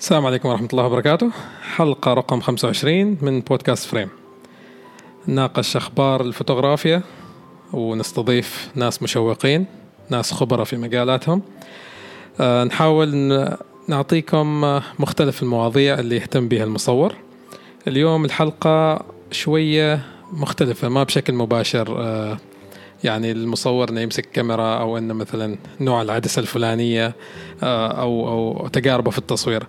السلام عليكم ورحمة الله وبركاته. حلقة رقم 25 من بودكاست فريم. نناقش أخبار الفوتوغرافيا ونستضيف ناس مشوقين ناس خبرة في مجالاتهم. آه، نحاول نعطيكم مختلف المواضيع اللي يهتم بها المصور. اليوم الحلقة شوية مختلفة ما بشكل مباشر آه، يعني المصور إنه يمسك كاميرا أو إنه مثلا نوع العدسة الفلانية آه، أو أو تجاربه في التصوير.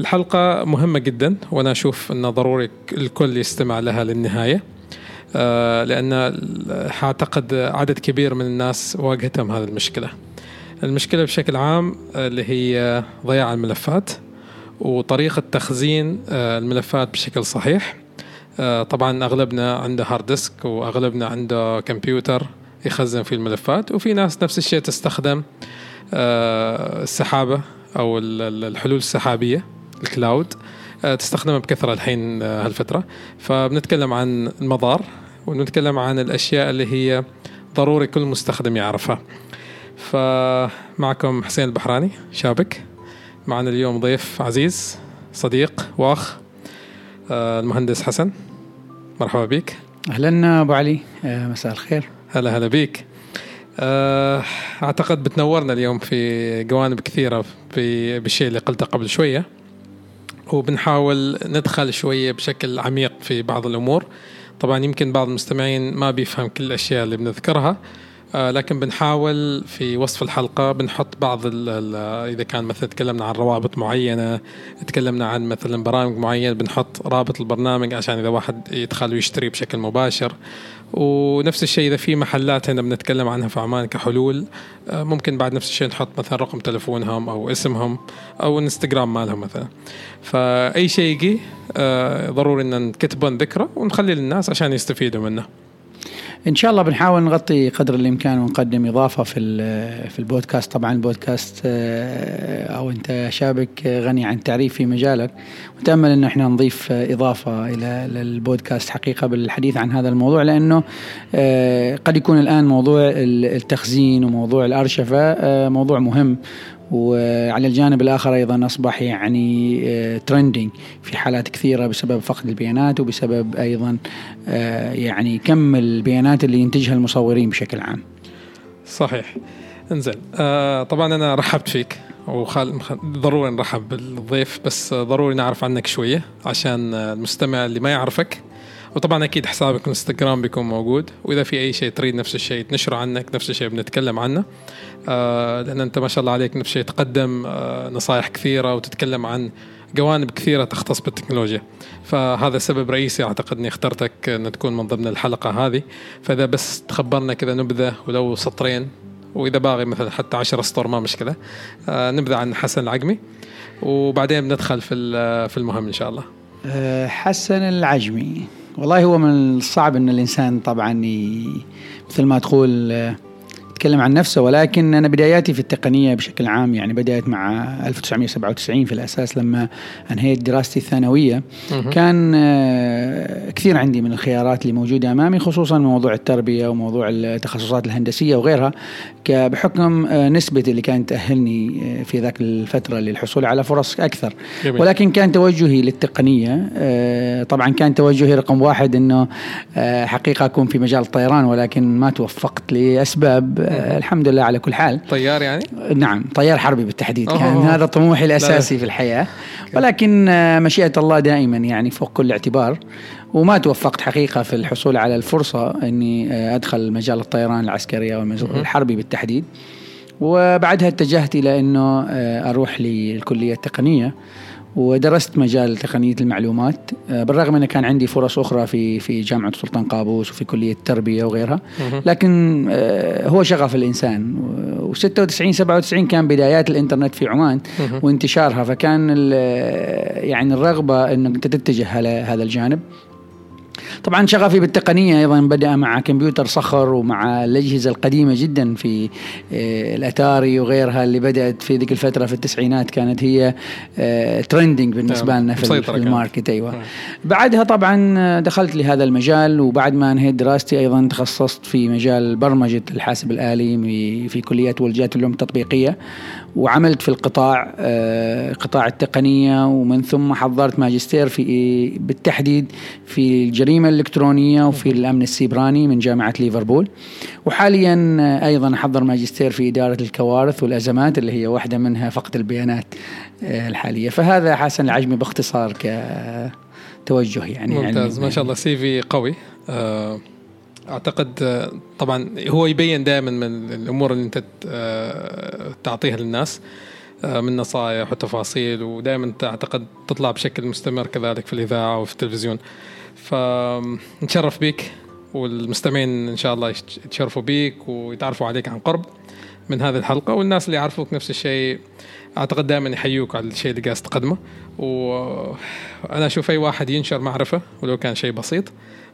الحلقة مهمة جدا وأنا أشوف إنه ضروري الكل يستمع لها للنهاية. آه، لأن أعتقد عدد كبير من الناس واجهتهم هذه المشكلة. المشكلة بشكل عام آه، اللي هي ضياع الملفات وطريقة تخزين الملفات بشكل صحيح. طبعا أغلبنا عنده hard disk وأغلبنا عنده كمبيوتر يخزن فيه الملفات وفي ناس نفس الشيء تستخدم آه، السحابة أو ال- ال- الحلول السحابية الكلاود آه، تستخدمها بكثرة الحين آه، هالفترة. فبنتكلم عن المضار ونتكلم عن الأشياء اللي هي ضروري كل مستخدم يعرفها. فمعكم حسين البحراني شابك. معنا اليوم ضيف عزيز صديق واخ المهندس حسن. مرحبا بك. أهلا أبو علي مساء الخير. هلا هلا بيك. آه، أعتقد بتنورنا اليوم في جوانب كثيرة في بالشيء اللي قلته قبل شوية وبنحاول ندخل شوية بشكل عميق في بعض الأمور. طبعا يمكن بعض المستمعين ما بيفهم كل الأشياء اللي بنذكرها لكن بنحاول في وصف الحلقة بنحط بعض ال ال إذا كان مثلا تكلمنا عن روابط معينة تكلمنا عن مثلا برامج معينة بنحط رابط البرنامج عشان إذا واحد يدخل ويشتري بشكل مباشر. ونفس الشيء إذا في محلات هنا بنتكلم عنها في عمان كحلول آه، ممكن بعد نفس الشيء نحط مثلا رقم تلفونهم أو اسمهم أو انستغرام مالهم مثلا. فأي شيء يجي آه، ضروري أن نكتبه نذكره ونخلي للناس عشان يستفيدوا منه. إن شاء الله بنحاول نغطي قدر الإمكان ونقدم إضافة في في البودكاست. طبعا البودكاست آه، أو أنت شابك غني عن التعريف في مجالك. وتامل إنه إحنا نضيف آه، إضافة إلى للبودكاست حقيقة بالحديث عن هذا الموضوع لأنه آه، قد يكون الآن موضوع ال- التخزين وموضوع الأرشفة آه، موضوع مهم. وعلى الجانب الآخر أيضا أصبح يعني ترندنج في حالات كثيرة بسبب فقد البيانات وبسبب أيضا آه، يعني كم البيانات اللي ينتجها المصورين بشكل عام. صحيح إنزين آه طبعا أنا رحبت فيك وخال ضروري نرحب بالضيف بس آه، ضروري نعرف عنك شوية عشان آه، المستمع اللي ما يعرفك وطبعا أكيد حسابك الانستغرام بيكون موجود وإذا في أي شيء تريد نفس الشيء تنشره عنك نفس الشيء بنتكلم عنه. آه لأن أنت ما شاء الله عليك نفس الشيء تقدم آه نصائح كثيرة وتتكلم عن جوانب كثيرة تختص بالتكنولوجيا. فهذا سبب رئيسي أعتقد إني اخترتك إن تكون من ضمن الحلقة هذه. فإذا بس تخبرنا كذا نبذة ولو سطرين وإذا باغي مثلا حتى 10 سطور ما مشكلة آه نبذة عن حسن العقمي وبعدين بندخل في في المهم إن شاء الله. آه، حسن العجمي. والله هو من الصعب إن الإنسان طبعا ي- مثل ما تقول آه، يتكلم عن نفسه ولكن أنا بداياتي في التقنية بشكل عام يعني بدأت مع 1997 في الأساس لما أنهيت دراستي الثانوية. كان آه، كثير عندي من الخيارات اللي موجودة أمامي خصوصا موضوع التربية وموضوع التخصصات الهندسية وغيرها بحكم آه، نسبتي اللي كانت تأهلني آه، في ذاك الفترة للحصول على فرص أكثر. جميل. ولكن كان توجهي للتقنية آه، طبعا كان توجهي رقم واحد إنه آه، حقيقة أكون في مجال الطيران ولكن ما توفقت لأسباب آه، الحمد لله على كل حال. طيار يعني؟ نعم طيار حربي بالتحديد. كان أوه. هذا طموحي لا. الأساسي في الحياة. ولكن مشيئة الله دائما يعني فوق كل اعتبار وما توفقت حقيقة في الحصول على الفرصة إني آه، أدخل مجال الطيران العسكري أو المجال الحربي بالتحديد. وبعدها اتجهت إلى إنه آه، أروح للكلية التقنية ودرست مجال تقنية المعلومات آه، بالرغم انه كان عندي فرص أخرى في في جامعة سلطان قابوس وفي كلية التربية وغيرها. لكن هو شغف الإنسان. و96 97 كان بدايات الإنترنت في عمان. وانتشارها. فكان يعني الرغبة إنك أنت تتجه على هذا الجانب. طبعا شغفي بالتقنية أيضا بدأ مع كمبيوتر صخر ومع الأجهزة القديمة جدا في آه، الأتاري وغيرها اللي بدأت في ذيك الفترة في التسعينات كانت هي trending بالنسبة نعم، لنا في في. ال market أيوه. بعدها طبعا دخلت لهذا المجال وبعد ما انهيت دراستي أيضا تخصصت في مجال برمجة الحاسب الآلي في- كلية والجات العلوم التطبيقية وعملت في القطاع آه، قطاع التقنية ومن ثم حضرت ماجستير في بالتحديد في الجريمة الإلكترونية وفي الأمن السيبراني من جامعة ليفربول. وحاليا أيضا أحضر ماجستير في إدارة الكوارث والأزمات اللي هي واحدة منها فقد البيانات الحالية. فهذا حسن العجمي باختصار كتوجه يعني ممتاز. ما شاء الله سي في قوي. آه، أعتقد آه، طبعا هو يبين دائما من الأمور اللي أنت آه، تعطيها للناس من نصائح وتفاصيل ودائما أعتقد تطلع بشكل مستمر كذلك في الإذاعة وفي التلفزيون. فنتشرف بك والمستمعين إن شاء الله يتشرفوا بيك ويتعرفوا عليك عن قرب من هذه الحلقة والناس اللي يعرفوك نفس الشيء أعتقد دائما يحيوك على الشيء اللي قاعد تقدمه. وأنا أشوف أي واحد ينشر معرفة ولو كان شيء بسيط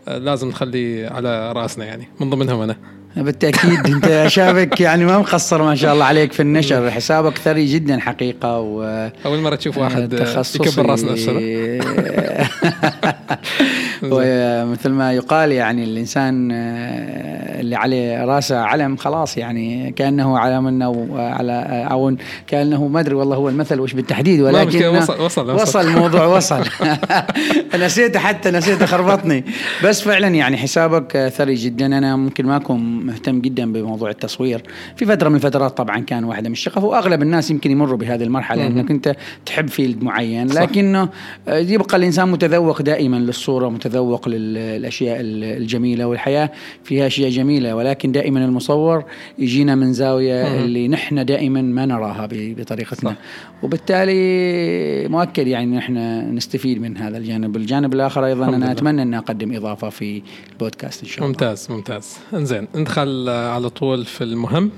لازم نخلي على رأسنا يعني من ضمنهم أنا. بالتأكيد أنت شافك يعني ما مقصر ما شاء الله عليك في النشر. حسابك ثري جدا حقيقة و أول مرة تشوف واحد يكبر راس نفسه. ومثل ما يقال يعني الإنسان آه، اللي عليه راسه علم خلاص يعني كأنه علم أو على أو كأنه ما أدري والله هو المثل وش بالتحديد ولكن وصل وصل وصل. الموضوع وصل. نسيته حتى نسيته خربطني. بس فعلا يعني حسابك ثري جدا. أنا ممكن ما أكون مهتم جدا بموضوع التصوير. في فترة من الفترات طبعا كان واحدة من الشغف وأغلب الناس يمكن يمروا بهذه المرحلة إنك أنت تحب فيلد معين. لكنه يبقى الإنسان متذوق دائما للصورة متذوق للأشياء الجميلة والحياة فيها أشياء جميلة ولكن دائما المصور يجينا من زاوية اللي نحن دائما ما نراها بطريقتنا. صح. وبالتالي مؤكد يعني نحن نستفيد من هذا الجانب. الجانب الآخر أيضا أنا أتمنى إن أقدم إضافة في البودكاست إن شاء الله. ممتاز ممتاز. إنزين ندخل على طول في المهم.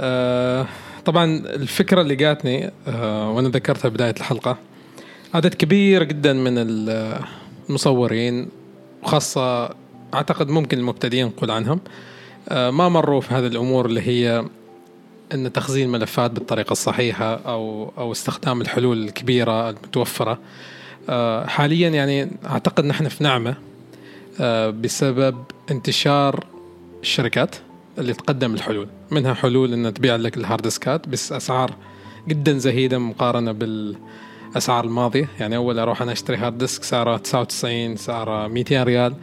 آه طبعا الفكرة اللي جاتني آه وأنا ذكرتها بداية الحلقة عدد كبير جدا من المصورين وخاصة أعتقد ممكن المبتدئين نقول عنهم. آه، ما مروا في هذه الأمور اللي هي أن تخزين ملفات بالطريقة الصحيحة أو أو استخدام الحلول الكبيرة المتوفرة. آه، حاليا يعني أعتقد نحن في نعمة آه، بسبب انتشار الشركات اللي تقدم الحلول. منها حلول أن تبيع لك ال hard disk ات بس أسعار جدا زهيدة مقارنة بال الاسعار الماضيه يعني أول أروح أنا أشتري hard disk سعره 99 سعره 200 ريال.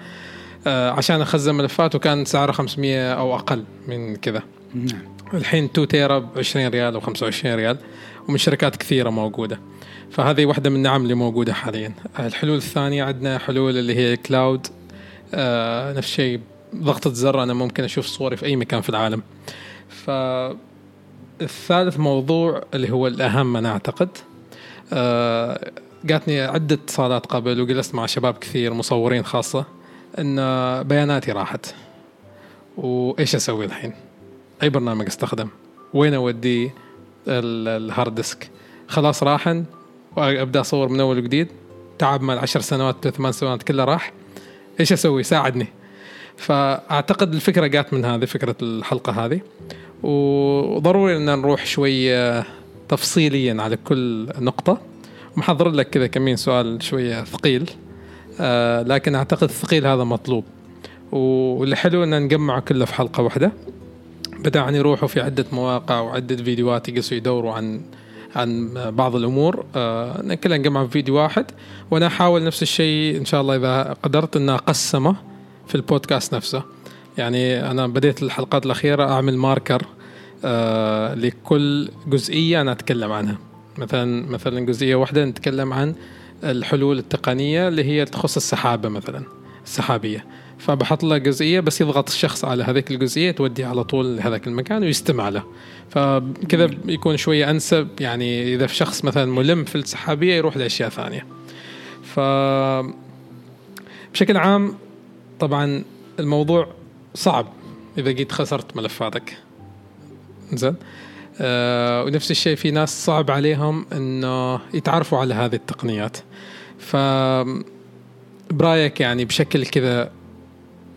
آه عشان أخزن ملفات وكان سعره 500 أو أقل من كذا. نعم. الحين 2 تيرا ب 20 ريال أو 25 ريال ومن شركات كثيرة موجودة. فهذه واحدة من النعم اللي موجودة حاليا. الحلول الثانية عندنا حلول اللي هي كلاود آه نفس الشيء ضغطة زر أنا ممكن أشوف صوري في أي مكان في العالم. فالثالث موضوع اللي هو الأهم أنا أعتقد. جاتني عدة اتصالات قبل وجلست مع شباب كثير مصورين خاصة إن بياناتي راحت وإيش أسوي الحين؟ أي برنامج أستخدم؟ وين أودي ال hard disk؟ خلاص راحن وأبدأ أصور من أول وجديد تعب مال عشر سنوات ثمان سنوات كله راح إيش أسوي؟ ساعدني فأعتقد الفكرة جات من هذه فكرة الحلقة هذه وضروري إن نروح شوية تفصيليا على كل نقطة. محضر لك كذا كمين سؤال شوية ثقيل. آه لكن أعتقد الثقيل هذا مطلوب. واللي حلو أن نجمعه كله في حلقة واحدة. بدأ أن يروحوا في عدة مواقع وعدة فيديوهات يقصوا يدوروا عن عن بعض الأمور. آه كلها نجمع في فيديو واحد. وأنا أحاول نفس الشيء إن شاء الله إذا قدرت إن أقسمه في البودكاست نفسه. يعني أنا بديت الحلقات الأخيرة أعمل ماركر لكل جزئية أنا اتكلم عنها. مثلا مثلا جزئية واحدة نتكلم عن الحلول التقنية اللي هي تخص السحابة مثلا السحابية. فبحط له جزئية بس يضغط الشخص على هذيك الجزئية تودي على طول لهذاك المكان ويستمع له. فكذا يكون شوية أنسب يعني إذا في شخص مثلا ملم في السحابية يروح لأشياء ثانية. ف بشكل عام طبعا الموضوع صعب إذا جيت خسرت ملفاتك. زين. آه ونفس الشيء في ناس صعب عليهم إنه يتعرفوا على هذه التقنيات. ف برأيك يعني بشكل كذا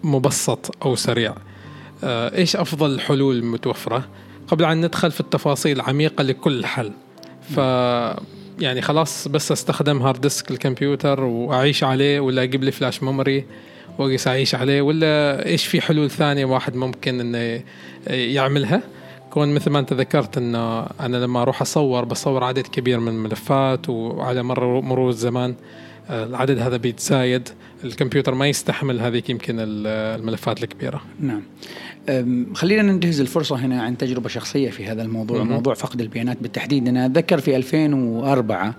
مبسط أو سريع آه إيش أفضل الحلول المتوفره قبل أن ندخل في التفاصيل العميقه لكل حل. ف يعني خلاص بس أستخدم hard disk الكمبيوتر وأعيش عليه ولا أجيب لي flash memory واقيس أعيش عليه ولا إيش في حلول ثانية واحد ممكن إنه يعملها؟ كون مثل ما انت ذكرت انه أنا لما أروح أصور بصور عدد كبير من الملفات وعلى مر مرور الزمان آه، العدد هذا بيتزايد الكمبيوتر ما يستحمل هذيك يمكن الملفات الكبيرة. نعم. خلينا ننتهز الفرصة هنا عن تجربة شخصية في هذا الموضوع م- موضوع فقد البيانات بالتحديد. أنا أتذكر في 2004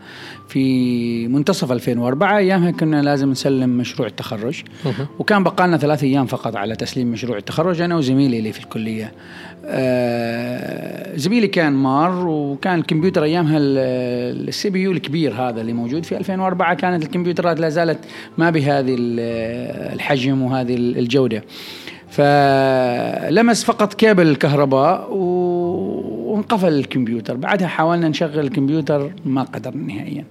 في منتصف 2004 أيامها كنا لازم نسلم مشروع التخرج. م- وكان بقالنا ثلاث أيام فقط على تسليم مشروع التخرج أنا وزميلي اللي في الكلية. آه زميلي كان مار وكان الكمبيوتر أيامها ال CPU الكبير هذا اللي موجود. في 2004 كانت الكمبيوترات لا زالت ما بهذه الحجم وهذه الجودة. فلمس فقط كابل الكهرباء وانقفل الكمبيوتر. بعدها حاولنا نشغل الكمبيوتر ما قدرنا نهائيا.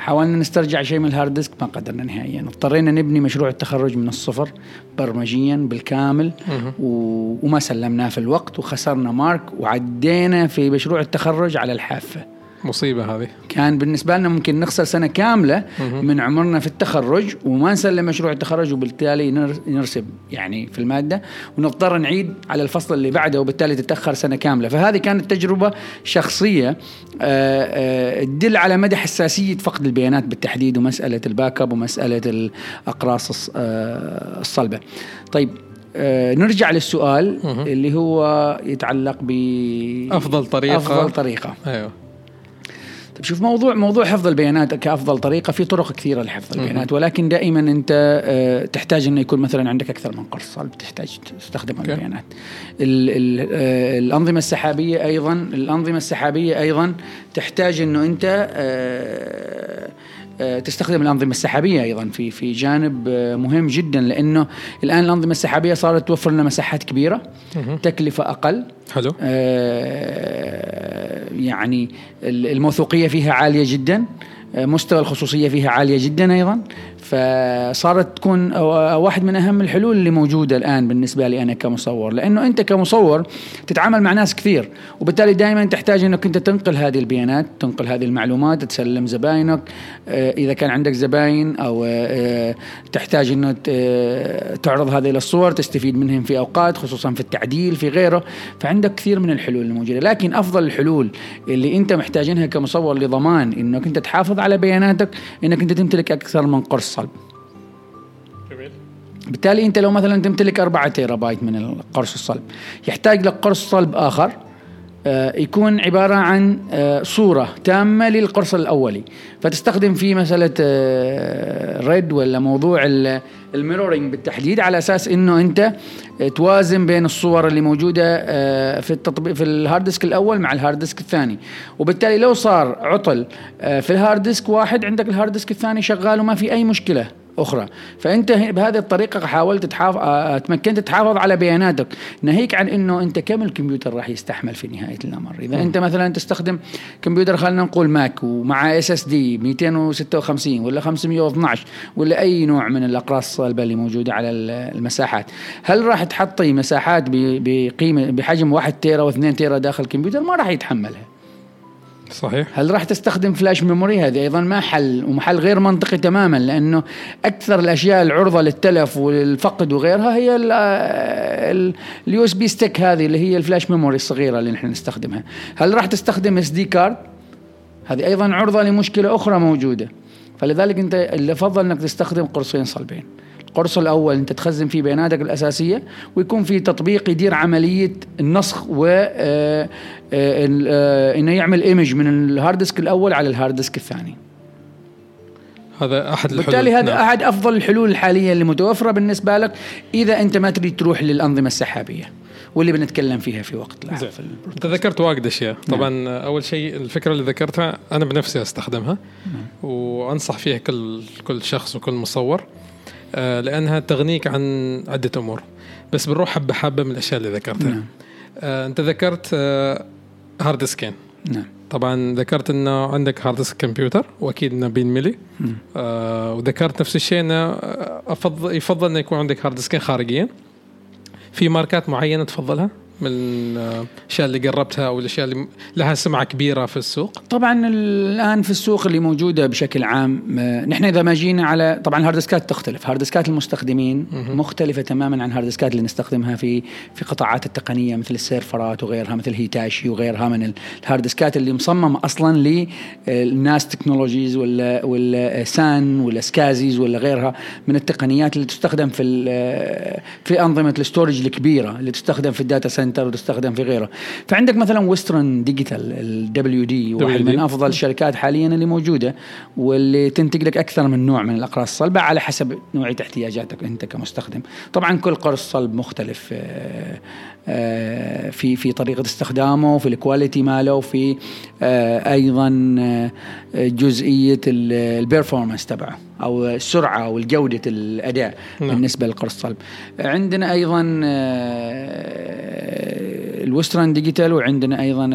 حاولنا نسترجع شيء من ال hard disk ما قدرنا نهائيا. اضطرينا نبني مشروع التخرج من الصفر برمجيا بالكامل وما سلمناه في الوقت وخسرنا mark وعدينا في مشروع التخرج على الحافة. مصيبة هذه. كان بالنسبة لنا ممكن نخسر سنة كاملة من عمرنا في التخرج وما نسلم مشروع التخرج وبالتالي نرسب يعني في المادة ونضطر نعيد على الفصل اللي بعده وبالتالي تتأخر سنة كاملة. فهذه كانت تجربة شخصية آه، آه، تدل على مدى حساسيه فقد البيانات بالتحديد ومسألة ال backup ومسألة الأقراص آه، الصلبة. طيب نرجع للسؤال اللي هو يتعلق ب أفضل طريقة. أفضل طريقة. أيوه. طيب شوف موضوع موضوع حفظ البيانات كأفضل طريقة في طرق كثيرة لحفظ البيانات ولكن دائما أنت آه، تحتاج إنه يكون مثلا عندك أكثر من قرص صلب تحتاج تستخدم okay. البيانات ال ال آه، الأنظمة السحابية أيضا الأنظمة السحابية أيضا تحتاج إنه أنت آه، تستخدم الأنظمة السحابية أيضا في في جانب مهم جدا لأنه الآن الأنظمة السحابية صارت توفر لنا مساحات كبيرة تكلفة أقل. حلو. يعني الموثوقية فيها عالية جدا مستوى الخصوصية فيها عالية جدا أيضا. فصارت تكون واحد من أهم الحلول اللي موجودة الآن بالنسبة لي أنا كمصور. لأنه أنت كمصور تتعامل مع ناس كثير وبالتالي دائما تحتاج إنك أنت تنقل هذه البيانات تنقل هذه المعلومات تسلم زباينك. آه، إذا كان عندك زباين أو آه، تحتاج إنه تعرض هذه الصور تستفيد منهم في أوقات خصوصا في التعديل في غيره. فعندك كثير من الحلول الموجودة. لكن أفضل الحلول اللي أنت محتاجينها كمصور لضمان إنك أنت تحافظ على بياناتك إنك أنت تمتلك أكثر من قرص صلب جميل. بالتالي انت لو مثلا تمتلك 4 تيرا بايت من القرص الصلب يحتاج لك قرص صلب آخر آه، يكون عبارة عن آه، صورة تامة للقرص الأولي. فتستخدم فيه مسألة RAID آه، ولا موضوع ال mirroring بالتحديد على أساس أنه أنت توازن بين الصور اللي موجودة في التطبيق في ال hard disk الأول مع ال hard disk الثاني. وبالتالي لو صار عطل في ال hard disk واحد عندك ال hard disk الثاني شغال وما في أي مشكلة. أخرى. فأنت بهذه الطريقة حاولت تحافظ آه، آه، تمكنت تحافظ على بياناتك. ناهيك عن إنه أنت كم الكمبيوتر راح يستحمل في نهاية الأمر. إذا م. انت مثلا تستخدم كمبيوتر خلينا نقول Mac ومع SSD 256 ولا 512 ولا أي نوع من الأقراص الصلبه اللي موجودة على المساحات. هل راح تحطي مساحات بقيمه بحجم 1 tera و2 tera داخل الكمبيوتر؟ ما راح يتحملها. صحيح. هل راح تستخدم flash memory هذه أيضا ما حل ومحل غير منطقي تماما لأنه أكثر الأشياء العرضة للتلف والفقد وغيرها هي ال USB stick هذه اللي هي ال flash memory الصغيرة اللي نحن نستخدمها. هل راح تستخدم SD card هذه أيضا عرضة لمشكلة أخرى موجودة. فلذلك أنت اللي فضل إنك تستخدم قرصين صلبين. القرص الأول أنت تخزن فيه بياناتك الأساسية ويكون في تطبيق يدير عملية النسخ و آه، آه، آه، إنه يعمل image من ال hard disk الأول على ال hard disk الثاني هذا أحد الحلول بالتالي هذا نعم. أحد أفضل الحلول الحالية اللي متوفرة بالنسبة لك إذا أنت ما تريد تروح للأنظمة السحابية واللي بنتكلم فيها في وقت لاحق انت ذكرت واجد أشياء نعم. طبعا نعم. أول شيء الفكرة اللي ذكرتها أنا بنفسي أستخدمها نعم. وأنصح فيها كل كل شخص وكل مصور لأنها تغنيك عن عدة أمور. بس بنروح حبة حبة من الأشياء اللي ذكرتها. نعم. آه، أنت ذكرت hard disk ين نعم. طبعا ذكرت إنه عندك hard disk كمبيوتر وأكيد إنه بين ملي آه وذكرت نفس الشيء إنه افضل يفضل إنه يكون عندك hard disk ين خارجيين في ماركات معينة تفضلها؟ من الأشياء اللي جربتها أو الأشياء اللي لها سمعة كبيرة في السوق؟ طبعا الآن في السوق اللي موجودة بشكل عام آه، نحن إذا ما جينا على طبعا ال hard disk ات تختلف. hard disk ات المستخدمين مختلفة تماما عن hard disk ات اللي نستخدمها في في قطاعات التقنية مثل السيرفرات وغيرها مثل Hitachi وغيرها من ال hard disk ات اللي مصممة أصلا لل NAS technologies ولا ولا سان ولا SCSIs ولا غيرها من التقنيات اللي تستخدم في في أنظمة ال storage الكبيرة اللي تستخدم في ال data center. وتستخدم في غيره. فعندك مثلا Western Digital ال WD واحد من أفضل الشركات حاليا اللي موجودة واللي تنتج لك أكثر من نوع من الأقراص الصلبه على حسب نوعية احتياجاتك أنت كمستخدم. طبعا كل قرص صلب مختلف آه، في في طريقة استخدامه في ال quality ماله وفي آه، أيضا جزئية ال performance تبعه أو السرعة أو جوده الأداء نعم. بالنسبة للقرص الصلب. عندنا أيضا ال Western Digital وعندنا أيضا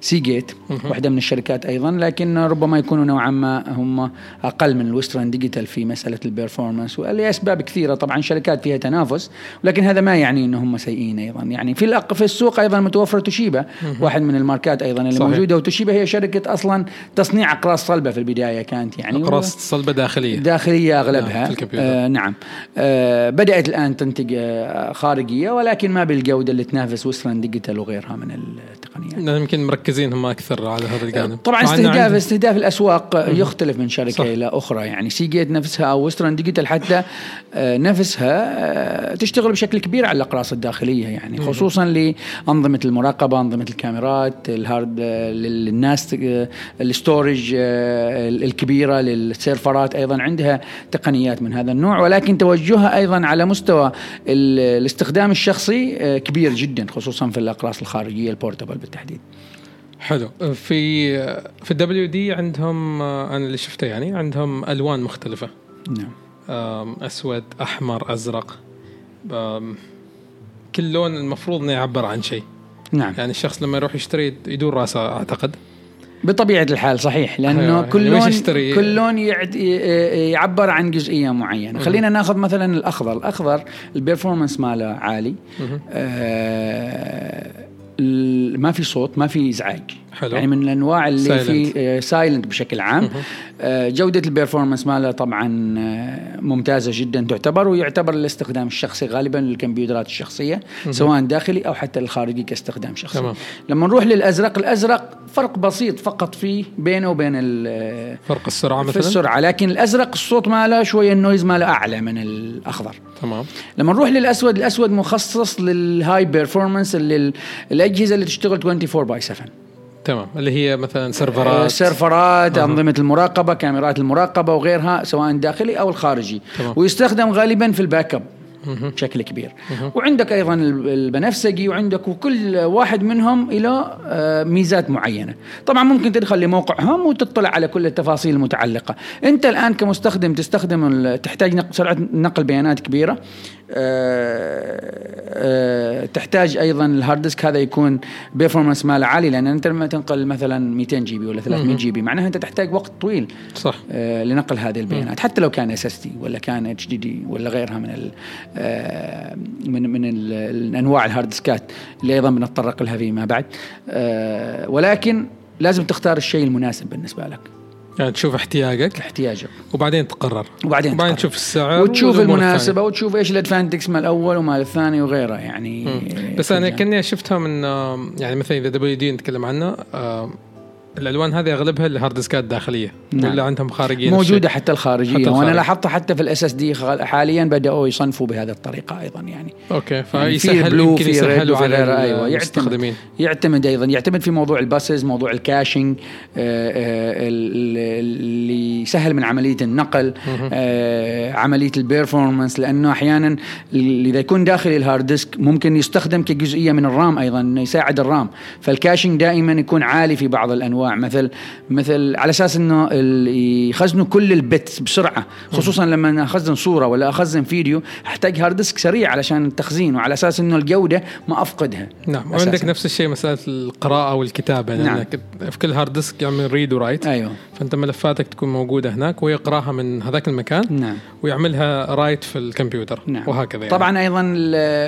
Seagate واحدة من الشركات أيضا لكن ربما يكونوا نوعا ما هم أقل من ال Western Digital في مسألة ال performance لاسباب كثيرة طبعا شركات فيها تنافس ولكن هذا ما يعني ان هم سيئين أيضا. يعني في في السوق أيضا متوفر توشيبا واحد من الماركات أيضا اللي صحيح. موجودة. وتوشيبا هي شركة أصلا تصنيع أقراص صلبة في البداية كانت يعني. أقراص صلبة داخلية. داخلية أغلبها. نعم, آه نعم. آه بدأت الآن تنتج آه خارجية ولكن ما بالجودة اللي تنافس Western Digital وغيرها من التقنيات. نعم، يمكن مركزين هم أكثر على هذا الجانب. طبعا استهداف استهداف الأسواق يختلف من شركة صح. إلى أخرى. يعني Seagate نفسها أو Western Digital حتى آه، نفسها آه، تشتغل بشكل كبير على الأقراص. الداخلية يعني خصوصا لأنظمة المراقبة أنظمة الكاميرات ال hard آه، لل NAS ال storage الكبيرة للسيرفرات أيضا عندها تقنيات من هذا النوع ولكن توجهها أيضا على مستوى الاستخدام الشخصي كبير جدا خصوصا في الأقراص الخارجية ال portable بالتحديد. حلو. في في ال WD عندهم أنا اللي شفته يعني عندهم ألوان مختلفة. نعم. أسود أحمر أزرق. كل لون المفروض إنه يعبر عن شيء. نعم. يعني الشخص لما يروح يشتري يدور راسه أعتقد. بطبيعة الحال صحيح لأنه أيوة. كل لون كل لون يعبر عن جزئية معينة. خلينا ناخذ مثلا الأخضر. الأخضر ال performance ماله عالي. آه ما في صوت ما في إزعاج. حلو. يعني من الأنواع اللي في silent بشكل عام. آه جودة ال performance ماله طبعا آه ممتازة جدا تعتبر ويعتبر الاستخدام الشخصي غالبا للكمبيوترات الشخصية سواء داخلي أو حتى الخارجي كاستخدام شخصي. تمام. لما نروح للأزرق الأزرق فرق بسيط فقط فيه بينه وبين فرق السرعة مثلا؟ في السرعة لكن الأزرق الصوت ماله شوية ال noise ماله أعلى من الأخضر. تمام. لما نروح للأسود الأسود مخصص لل high performance الأجهزة اللي تشتغل 24 by 7 تمام. اللي هي مثلا server ات. آه، server ات أه. أنظمة المراقبة كاميرات المراقبة وغيرها سواء الداخلي أو الخارجي. تمام. ويستخدم غالبا في ال backup بشكل كبير. وعندك أيضا البنفسجي وعندك وكل واحد منهم له آه، ميزات معينة. طبعا ممكن تدخل لموقعهم وتطلع على كل التفاصيل المتعلقة. أنت الآن كمستخدم تستخدم تحتاج سرعة نقل بيانات كبيرة. تحتاج أيضا ال hard disk. هذا يكون performance ماله عالي لأن أنت لما تنقل مثلا 200 GB ولا 300 GB معناها أنت تحتاج وقت طويل صح. آه، لنقل هذه البيانات. حتى لو كان SSD ولا كان HDD ولا غيرها من من من الأنواع ال hard disk ات اللي أيضا بنتطرق لها فيما بعد. ولكن لازم تختار الشيء المناسب بالنسبة لك. يعني تشوف احتياجك. احتياجك. وبعدين تقرر. وبعدين, وبعدين تشوف السعر وتشوف المناسبة وتشوف إيش ال advantages مال الأول ومال الثاني وغيره يعني. بس أنا كأني شفتها من يعني مثلا إذا WD نتكلم عنه الألوان هذه أغلبها ال hard disk ات داخليه نعم. ولا عندهم خارجيه موجودة حتى الخارجية. حتى وأنا لاحظت حتى في ال SSD حاليا بدأوا يصنفوا بهذه الطريقة أيضا يعني. okay فيسهل يعني في blue في red وفي غيره أيوه يعتمد. يعتمد أيضا يعتمد في موضوع ال buses موضوع ال caching آه، آه، اللي يسهل من عملية النقل آه، عملية ال performance لأنه أحيانا إذا يكون داخل ال hard disk ممكن يستخدم كجزئية من ال RAM أيضا يساعد ال RAM. فال caching دائما يكون عالي في بعض الأنواع. انواع مثل مثل على أساس إنه يخزنوا كل ال bits بسرعة خصوصا لما أخزن صورة ولا أخزن فيديو أحتاج hard disk سريع علشان التخزين وعلى أساس إنه الجودة ما أفقدها نعم أساساً. وعندك نفس الشيء مسألة القراءة والكتابة نعم. لانك في كل hard disk يعمل read و write أيوه فأنت ملفاتك تكون موجودة هناك ويقراها من هذاك المكان نعم ويعملها write في الكمبيوتر نعم وهكذا يعني. طبعا أيضا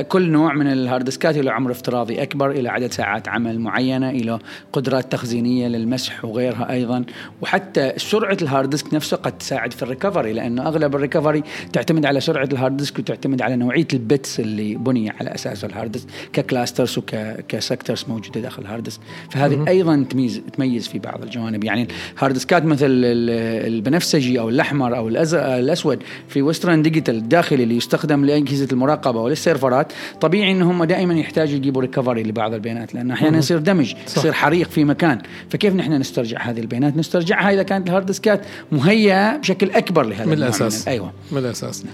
كل نوع من ال hard disk ات له عمر افتراضي أكبر إلى عدد ساعات عمل معينة إلى قدرات تخزينية للمسح وغيرها أيضا. وحتى سرعة ال hard disk نفسه قد تساعد في ال recovery لأنه أغلب ال recovery تعتمد على سرعة ال hard disk وتعتمد على نوعية ال bits اللي بني على اساسه ال hard disk ك clusters وك sectors موجودة داخل ال hard disk. فهذه أيضا تميز تميز في بعض الجوانب. يعني ال hard disk ات مثل ال- البنفسجي أو الأحمر أو الأسود في ويسترن ديجيتال الداخلي اللي يستخدم لأجهزة المراقبة ولل server ات طبيعي ان هم دائما يحتاجوا يجيبوا recovery لبعض البيانات لأنه أحيانا يصير damage. يصير حريق في مكان. فكيف نحن نسترجع هذه البيانات؟ نسترجعها إذا كانت ال hard disk ات مهيئة بشكل أكبر لهذا من النوع الأساس. أيوه. من الأساس.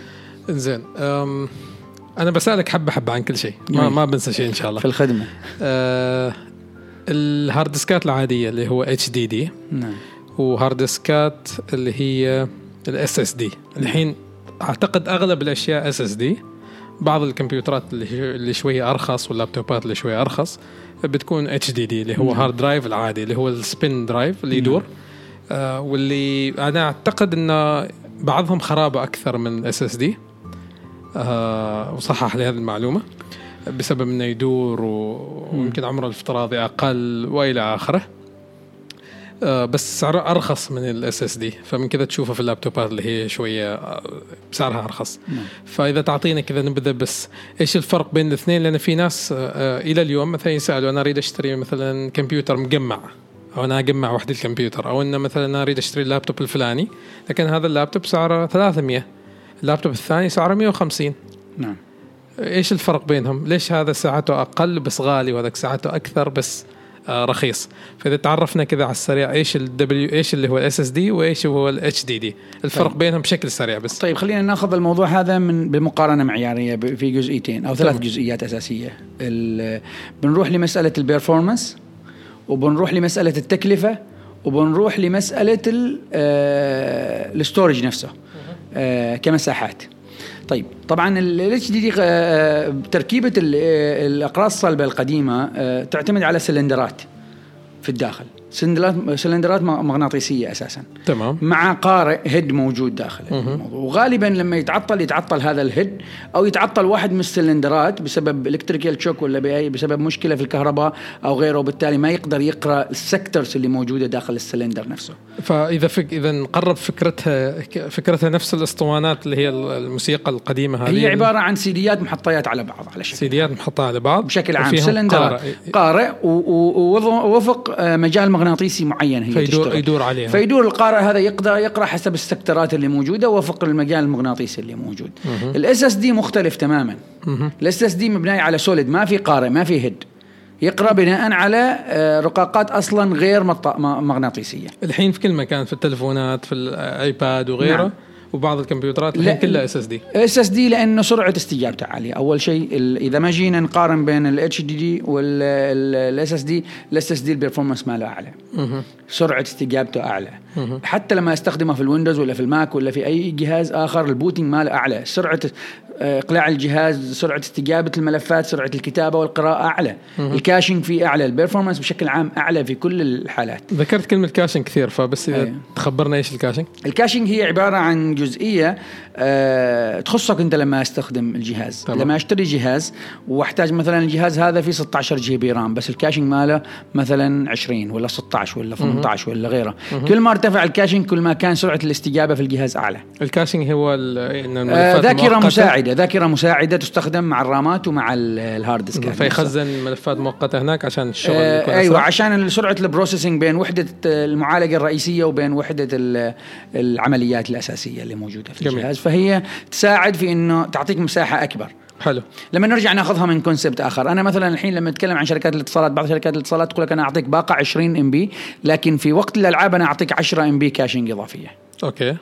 زين أنا بسألك حبة حبة عن كل شيء. ما. ما بنسى شيء إن شاء الله. في الخدمة. أه ال hard disk ات العادية اللي هو HDD نعم. و hard disk ات اللي هي ال SSD الحين أعتقد أغلب الأشياء SSD بعض الكمبيوترات اللي اللي شوية أرخص واللابتوبات اللي شوية أرخص بتكون HDD اللي هو. hard drive العادي اللي هو ال spin drive اللي يدور. آه واللي أنا أعتقد انه بعضهم خرابة أكثر من ال SSD وصحح لي هذه المعلومة بسبب إنه يدور ويمكن عمره الافتراضي أقل وإلى آخره. بس سعره أرخص من ال SSD فمن كذا تشوفه في اللابتوبات اللي هي شوية آه، سعرها أرخص. نعم. فإذا تعطينا كذا نبذه بس. إيش الفرق بين الاثنين؟ لأن في ناس آه، آه، إلى اليوم مثلا يسألوا أنا أريد أشتري مثلا كمبيوتر مجمع أو أنا أجمع وحده الكمبيوتر أو إنه مثلا أنا أريد أشتري اللابتوب الفلاني لكن هذا اللابتوب سعره 300 اللابتوب الثاني سعره 150 نعم. إيش الفرق بينهم؟ ليش هذا ساعته أقل بس غالي وهذاك ساعته أكثر بس؟ آه رخيص؟ فإذا تعرفنا كذا على السريع إيش ال W إيش اللي هو ال SSD وإيش هو ال HDD؟ الفرق طيب. بينهم بشكل سريع بس. طيب خلينا ناخذ الموضوع هذا من بمقارنة معيارية في جزئيتين أو ثلاث تمام. جزئيات أساسية بنروح لمسألة ال performance وبنروح لمسألة التكلفة وبنروح لمسألة ال- آه، ال storage نفسه آه، كمساحات طيب طبعا ال HDD آه، تركيبة آه، الأقراص الصلبة القديمة آه، تعتمد على سلندرات في الداخل. سلندرات مغناطيسية أساسا. تمام. مع قارئ head موجود داخل. الموضوع. وغالبا لما يتعطل يتعطل هذا ال head أو يتعطل واحد من السلندرات بسبب electrical shock ولا بأي بسبب مشكلة في الكهرباء أو غيره وبالتالي ما يقدر يقرأ ال sectors اللي موجودة داخل السلندر نفسه. فإذا فك إذا نقرب فكرتها فكرتها نفس الاسطوانات اللي هي الموسيقى القديمة هذه. هي عبارة عن سيديات محطيات على بعض على شكل سيديات محطة على بعض. بشكل عام. سلندرات. قارئ. قارئ ووفق آه، مجال مغناطيسي معين هي فيدور تشتغل. يدور عليها. فيدور القارئ هذا يقدر يقرأ حسب ال sector ات اللي موجودة وفق المجال المغناطيسي اللي موجود. ال SSD مختلف تماما. ال SSD مبني على solid ما في قارئ ما في head يقرأ بناء على آه، رقاقات أصلا غير مغناطيسية. الحين في كل مكان في التلفونات في ال iPad وغيره. نعم. وبعض الكمبيوترات لا. الحين كلها اس اس دي اس اس دي لأنه سرعة استجابته عالية. أول شيء إذا ما جينا نقارن بين ال HDD وال SSD ال SSD ال performance ماله أعلى. سرعة استجابته أعلى. حتى لما أستخدمه في ال Windows ولا في ال Mac ولا في أي جهاز آخر ال booting ماله أعلى. سرعة اقلاع الجهاز سرعة استجابة الملفات سرعة الكتابة والقراءة أعلى. ال caching فيه أعلى ال performance بشكل عام أعلى في كل الحالات. ذكرت كلمة caching كثير فبس إذا أيوة. تخبرنا إيش الكاشنج الكاشنج هي عبارة عن جزئية آه، تخصك أنت لما أستخدم الجهاز. تمام. لما أشتري جهاز وأحتاج مثلا الجهاز هذا فيه 16 GB RAM بس ال caching ماله مثلا 20 ولا 16 ولا 18 ولا غيره. كل ما ارتفع ال caching كل ما كان سرعة الاستجابة في الجهاز أعلى. ال caching هو آه، ذاكرة مؤقتة، مساعده ذاكرة مساعدة تستخدم مع ال RAM ات ومع ال- ال hard disk فيخزن ملفات مؤقتة هناك عشان الشغل آه يكون أيوه أسرع. عشان سرعة ال processing بين وحدة المعالجة الرئيسية وبين وحدة ال- العمليات الأساسية اللي موجودة في جميل. الجهاز. فهي تساعد في إنه تعطيك مساحة أكبر. حلو. لما نرجع ناخذها من concept آخر. أنا مثلا الحين لما أتكلم عن شركات الاتصالات بعض شركات الاتصالات تقول لك أنا أعطيك باقة 20 MB لكن في وقت الألعاب أنا أعطيك 10 MB caching إضافية. okay.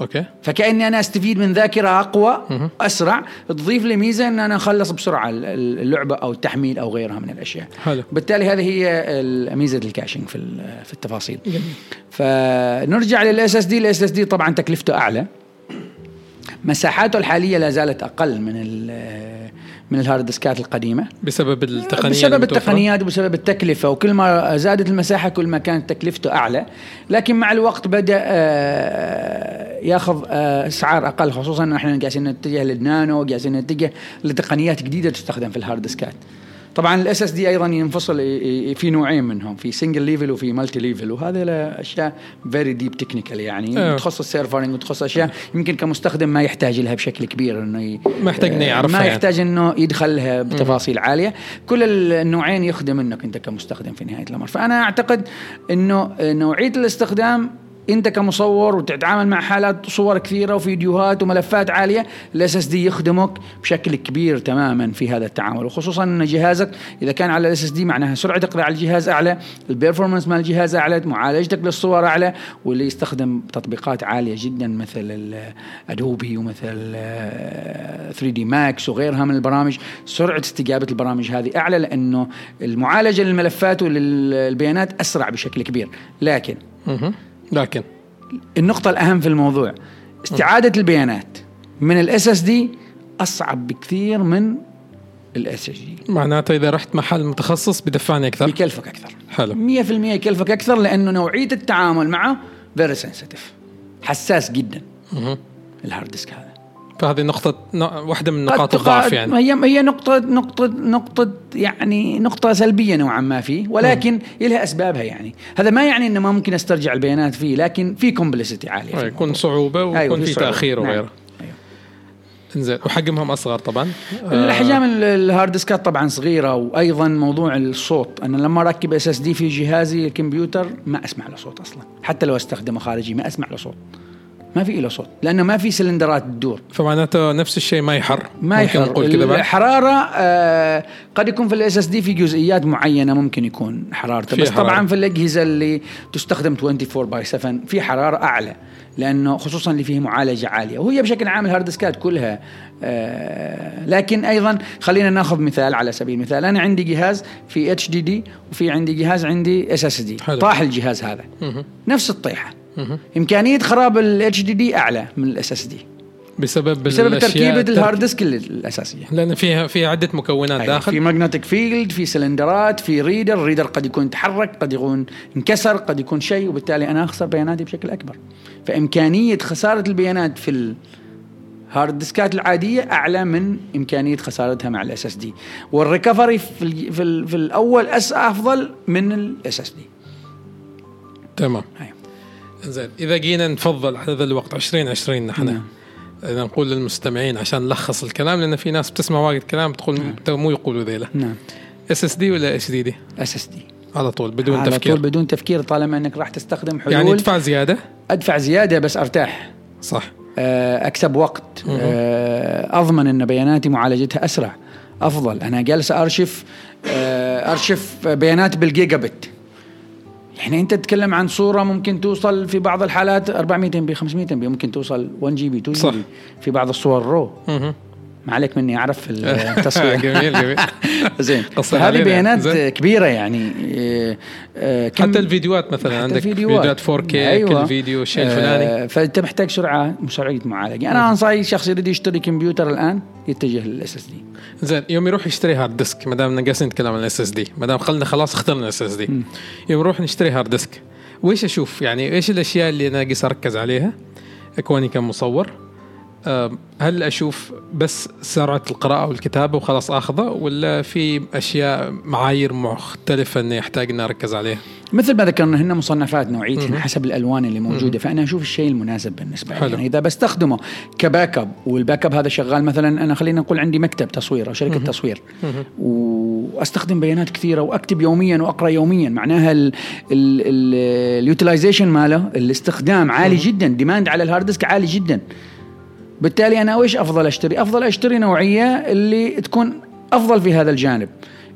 okay. فكأني أنا أستفيد من ذاكرة أقوى أسرع. تضيف لي ميزة إن أنا أخلص بسرعة ال- ال- اللعبة أو التحميل أو غيرها من الأشياء. حلو. بالتالي هذه هي ميزة ال caching في في التفاصيل. فنرجع لل SSD ال SSD طبعا تكلفته أعلى. مساحاته الحالية لا زالت أقل من من ال hard disk ات القديمة. بسبب التقنية بسبب؟ التقنيات وبسبب التكلفة وكل ما زادت المساحة كل ما كانت تكلفته أعلى. لكن مع الوقت بدأ آه، ياخذ آه، أسعار أقل خصوصا إحنا قاعدين نتجه للنانو قاعدين نتجه لتقنيات جديدة تستخدم في ال hard disk ات طبعا ال SSD أيضا ينفصل في نوعين منهم في single level وفي multi level وهذه أشياء very deep technical يعني أيوه. تخص ال servering وتخص أشياء يمكن كمستخدم ما يحتاج لها بشكل كبير إنه ي- ما يحتاج إنه يعرفها ما يعني. يحتاج إنه يدخلها بتفاصيل عالية كل النوعين يخدم إنك إنت كمستخدم في نهاية الأمر فأنا أعتقد إنه نوعية الاستخدام انت كمصور وتتعامل مع حالات صور كثيرة وفيديوهات وملفات عالية ال SSD يخدمك بشكل كبير تماما في هذا التعامل. وخصوصا إن جهازك إذا كان على ال SSD معناها سرعة اقراء الجهاز أعلى ال performance مال الجهاز أعلى معالجتك للصور أعلى واللي يستخدم تطبيقات عالية جدا مثل Adobe ومثل 3D Max وغيرها من البرامج. سرعة استجابة البرامج هذه أعلى لأنه المعالجة للملفات وللبيانات أسرع بشكل كبير. لكن. لكن النقطة الأهم في الموضوع استعادة البيانات من ال SSD أصعب بكثير من ال SSD معناته إذا رحت محل متخصص بدفعني أكثر. بيكلفك أكثر. حلو. 100% يكلفك أكثر لأنه نوعية التعامل معه very sensitive حساس جدا. ال hard disk هذا. فهذه نقطة واحدة من نقاط الضعف يعني. هي هي نقطة نقطة نقطة يعني نقطة سلبية نوعا ما فيه ولكن لها أسبابها يعني. هذا ما يعني إنه ما ممكن أسترجع البيانات فيه لكن في complexity عالية في يكون صعوبة ويكون أيوة، في. تأخير نعم. وغيره. أيوة. إنزين وحجمهم أصغر طبعا. آه، الاحجام ال- ال hard disk ات طبعا صغيرة وأيضا موضوع الصوت. أنا لما أركب SSD في جهازي الكمبيوتر ما أسمع له صوت أصلا. حتى لو أستخدمه خارجي ما أسمع له صوت. ما في له صوت لأنه ما في سلندرات تدور فمعناته نفس الشيء ما يحر ما يحر نقول كذا الحرارة آه قد يكون في ال SSD في جزئيات معينة ممكن يكون حرارته بس حرارة. طبعا في الأجهزة اللي تستخدم 24 by 7 في حرارة أعلى لأنه خصوصا اللي فيه معالجة عالية وهي بشكل عام ال hard disk ات كلها آه لكن أيضا خلينا ناخذ مثال على سبيل المثال أنا عندي جهاز في HDD وفي عندي جهاز عندي SSD. طاح الجهاز هذا مهم. نفس الطيحة. إمكانية خراب ال HDD أعلى من ال SSD بسبب بسبب تركيبة ال hard disk الأساسية. لأن فيها فيها عدة مكونات أيوة. داخل. في magnetic field في سلندرات في reader ال reader قد يكون تحرك قد يكون انكسر قد يكون شيء وبالتالي أنا أخسر بياناتي بشكل أكبر. فإمكانية خسارة البيانات في ال hard disk ات العادية أعلى من إمكانية خسارتها مع ال SSD وال recovery في ال في, ال في الأول أس أفضل من ال SSD تمام. أيوة. زين إذا جينا نفضل على ذا الوقت 2020 نحن نعم. نقول للمستمعين عشان نلخص الكلام لأن في ناس بتسمع وايد كلام تقول تو مو يقولوا ذيلا. نعم. اس اس دي ولا اتش دي دي اس اس دي على طول بدون على تفكير. طول بدون تفكير طالما إنك راح تستخدم حلول. يعني أدفع زيادة؟ أدفع زيادة بس أرتاح. صح. آه، أكسب وقت. آه، أضمن إن بياناتي معالجتها أسرع. أفضل. أنا جالس أرشف آه، أرشف بيانات بالجيجا بت يعني انت تتكلم عن صورة ممكن توصل في بعض الحالات 400 MB 500 MB ممكن توصل 1 GB 2 G. B في بعض الصور RAW. ما عليك مني أعرف التصوير جميل جميل زين هذه. بيانات زين. كبيرة يعني آه، آه، كم- حتى الفيديوهات مثلا حتى عندك الفيديوهات. فيديوهات 4K أيوة. كل فيديو الفلاني آه فأنت محتاج سرعة سرعه معالجه أنا انصح اي شخص يريد يشتري كمبيوتر الآن يتجه للاس اس دي زين يوم يروح يشتري hard disk ما دام جالسين نتكلم عن ال SSD ما دام خلنا خلاص اخترنا ال SSD يوم نروح نشتري hard disk ويش أشوف؟ يعني إيش الأشياء اللي أنا قيس أركز عليها؟ كوني كمصور هل أشوف بس سرعه القراءة والكتابة وخلاص آخذة ولا في أشياء معايير مختلفة إني يحتاج إني أركز عليها؟ مثل ما ذكرنا هن مصنفات نوعيتهن حسب الألوان اللي موجودة. فأنا أشوف الشيء المناسب بالنسبة لي. يعني إذا بستخدمه ك backup وال backup هذا شغال مثلا أنا خلينا نقول عندي مكتب تصوير أو شركة تصوير. وأستخدم بيانات كثيرة وأكتب يوميا وأقرأ يوميا. معناها ال utilization ماله الاستخدام عالي جدا. demand على ال hard disk عالي جدا. بالتالي أنا ويش أفضل أشتري؟ أفضل أشتري نوعية اللي تكون أفضل في هذا الجانب.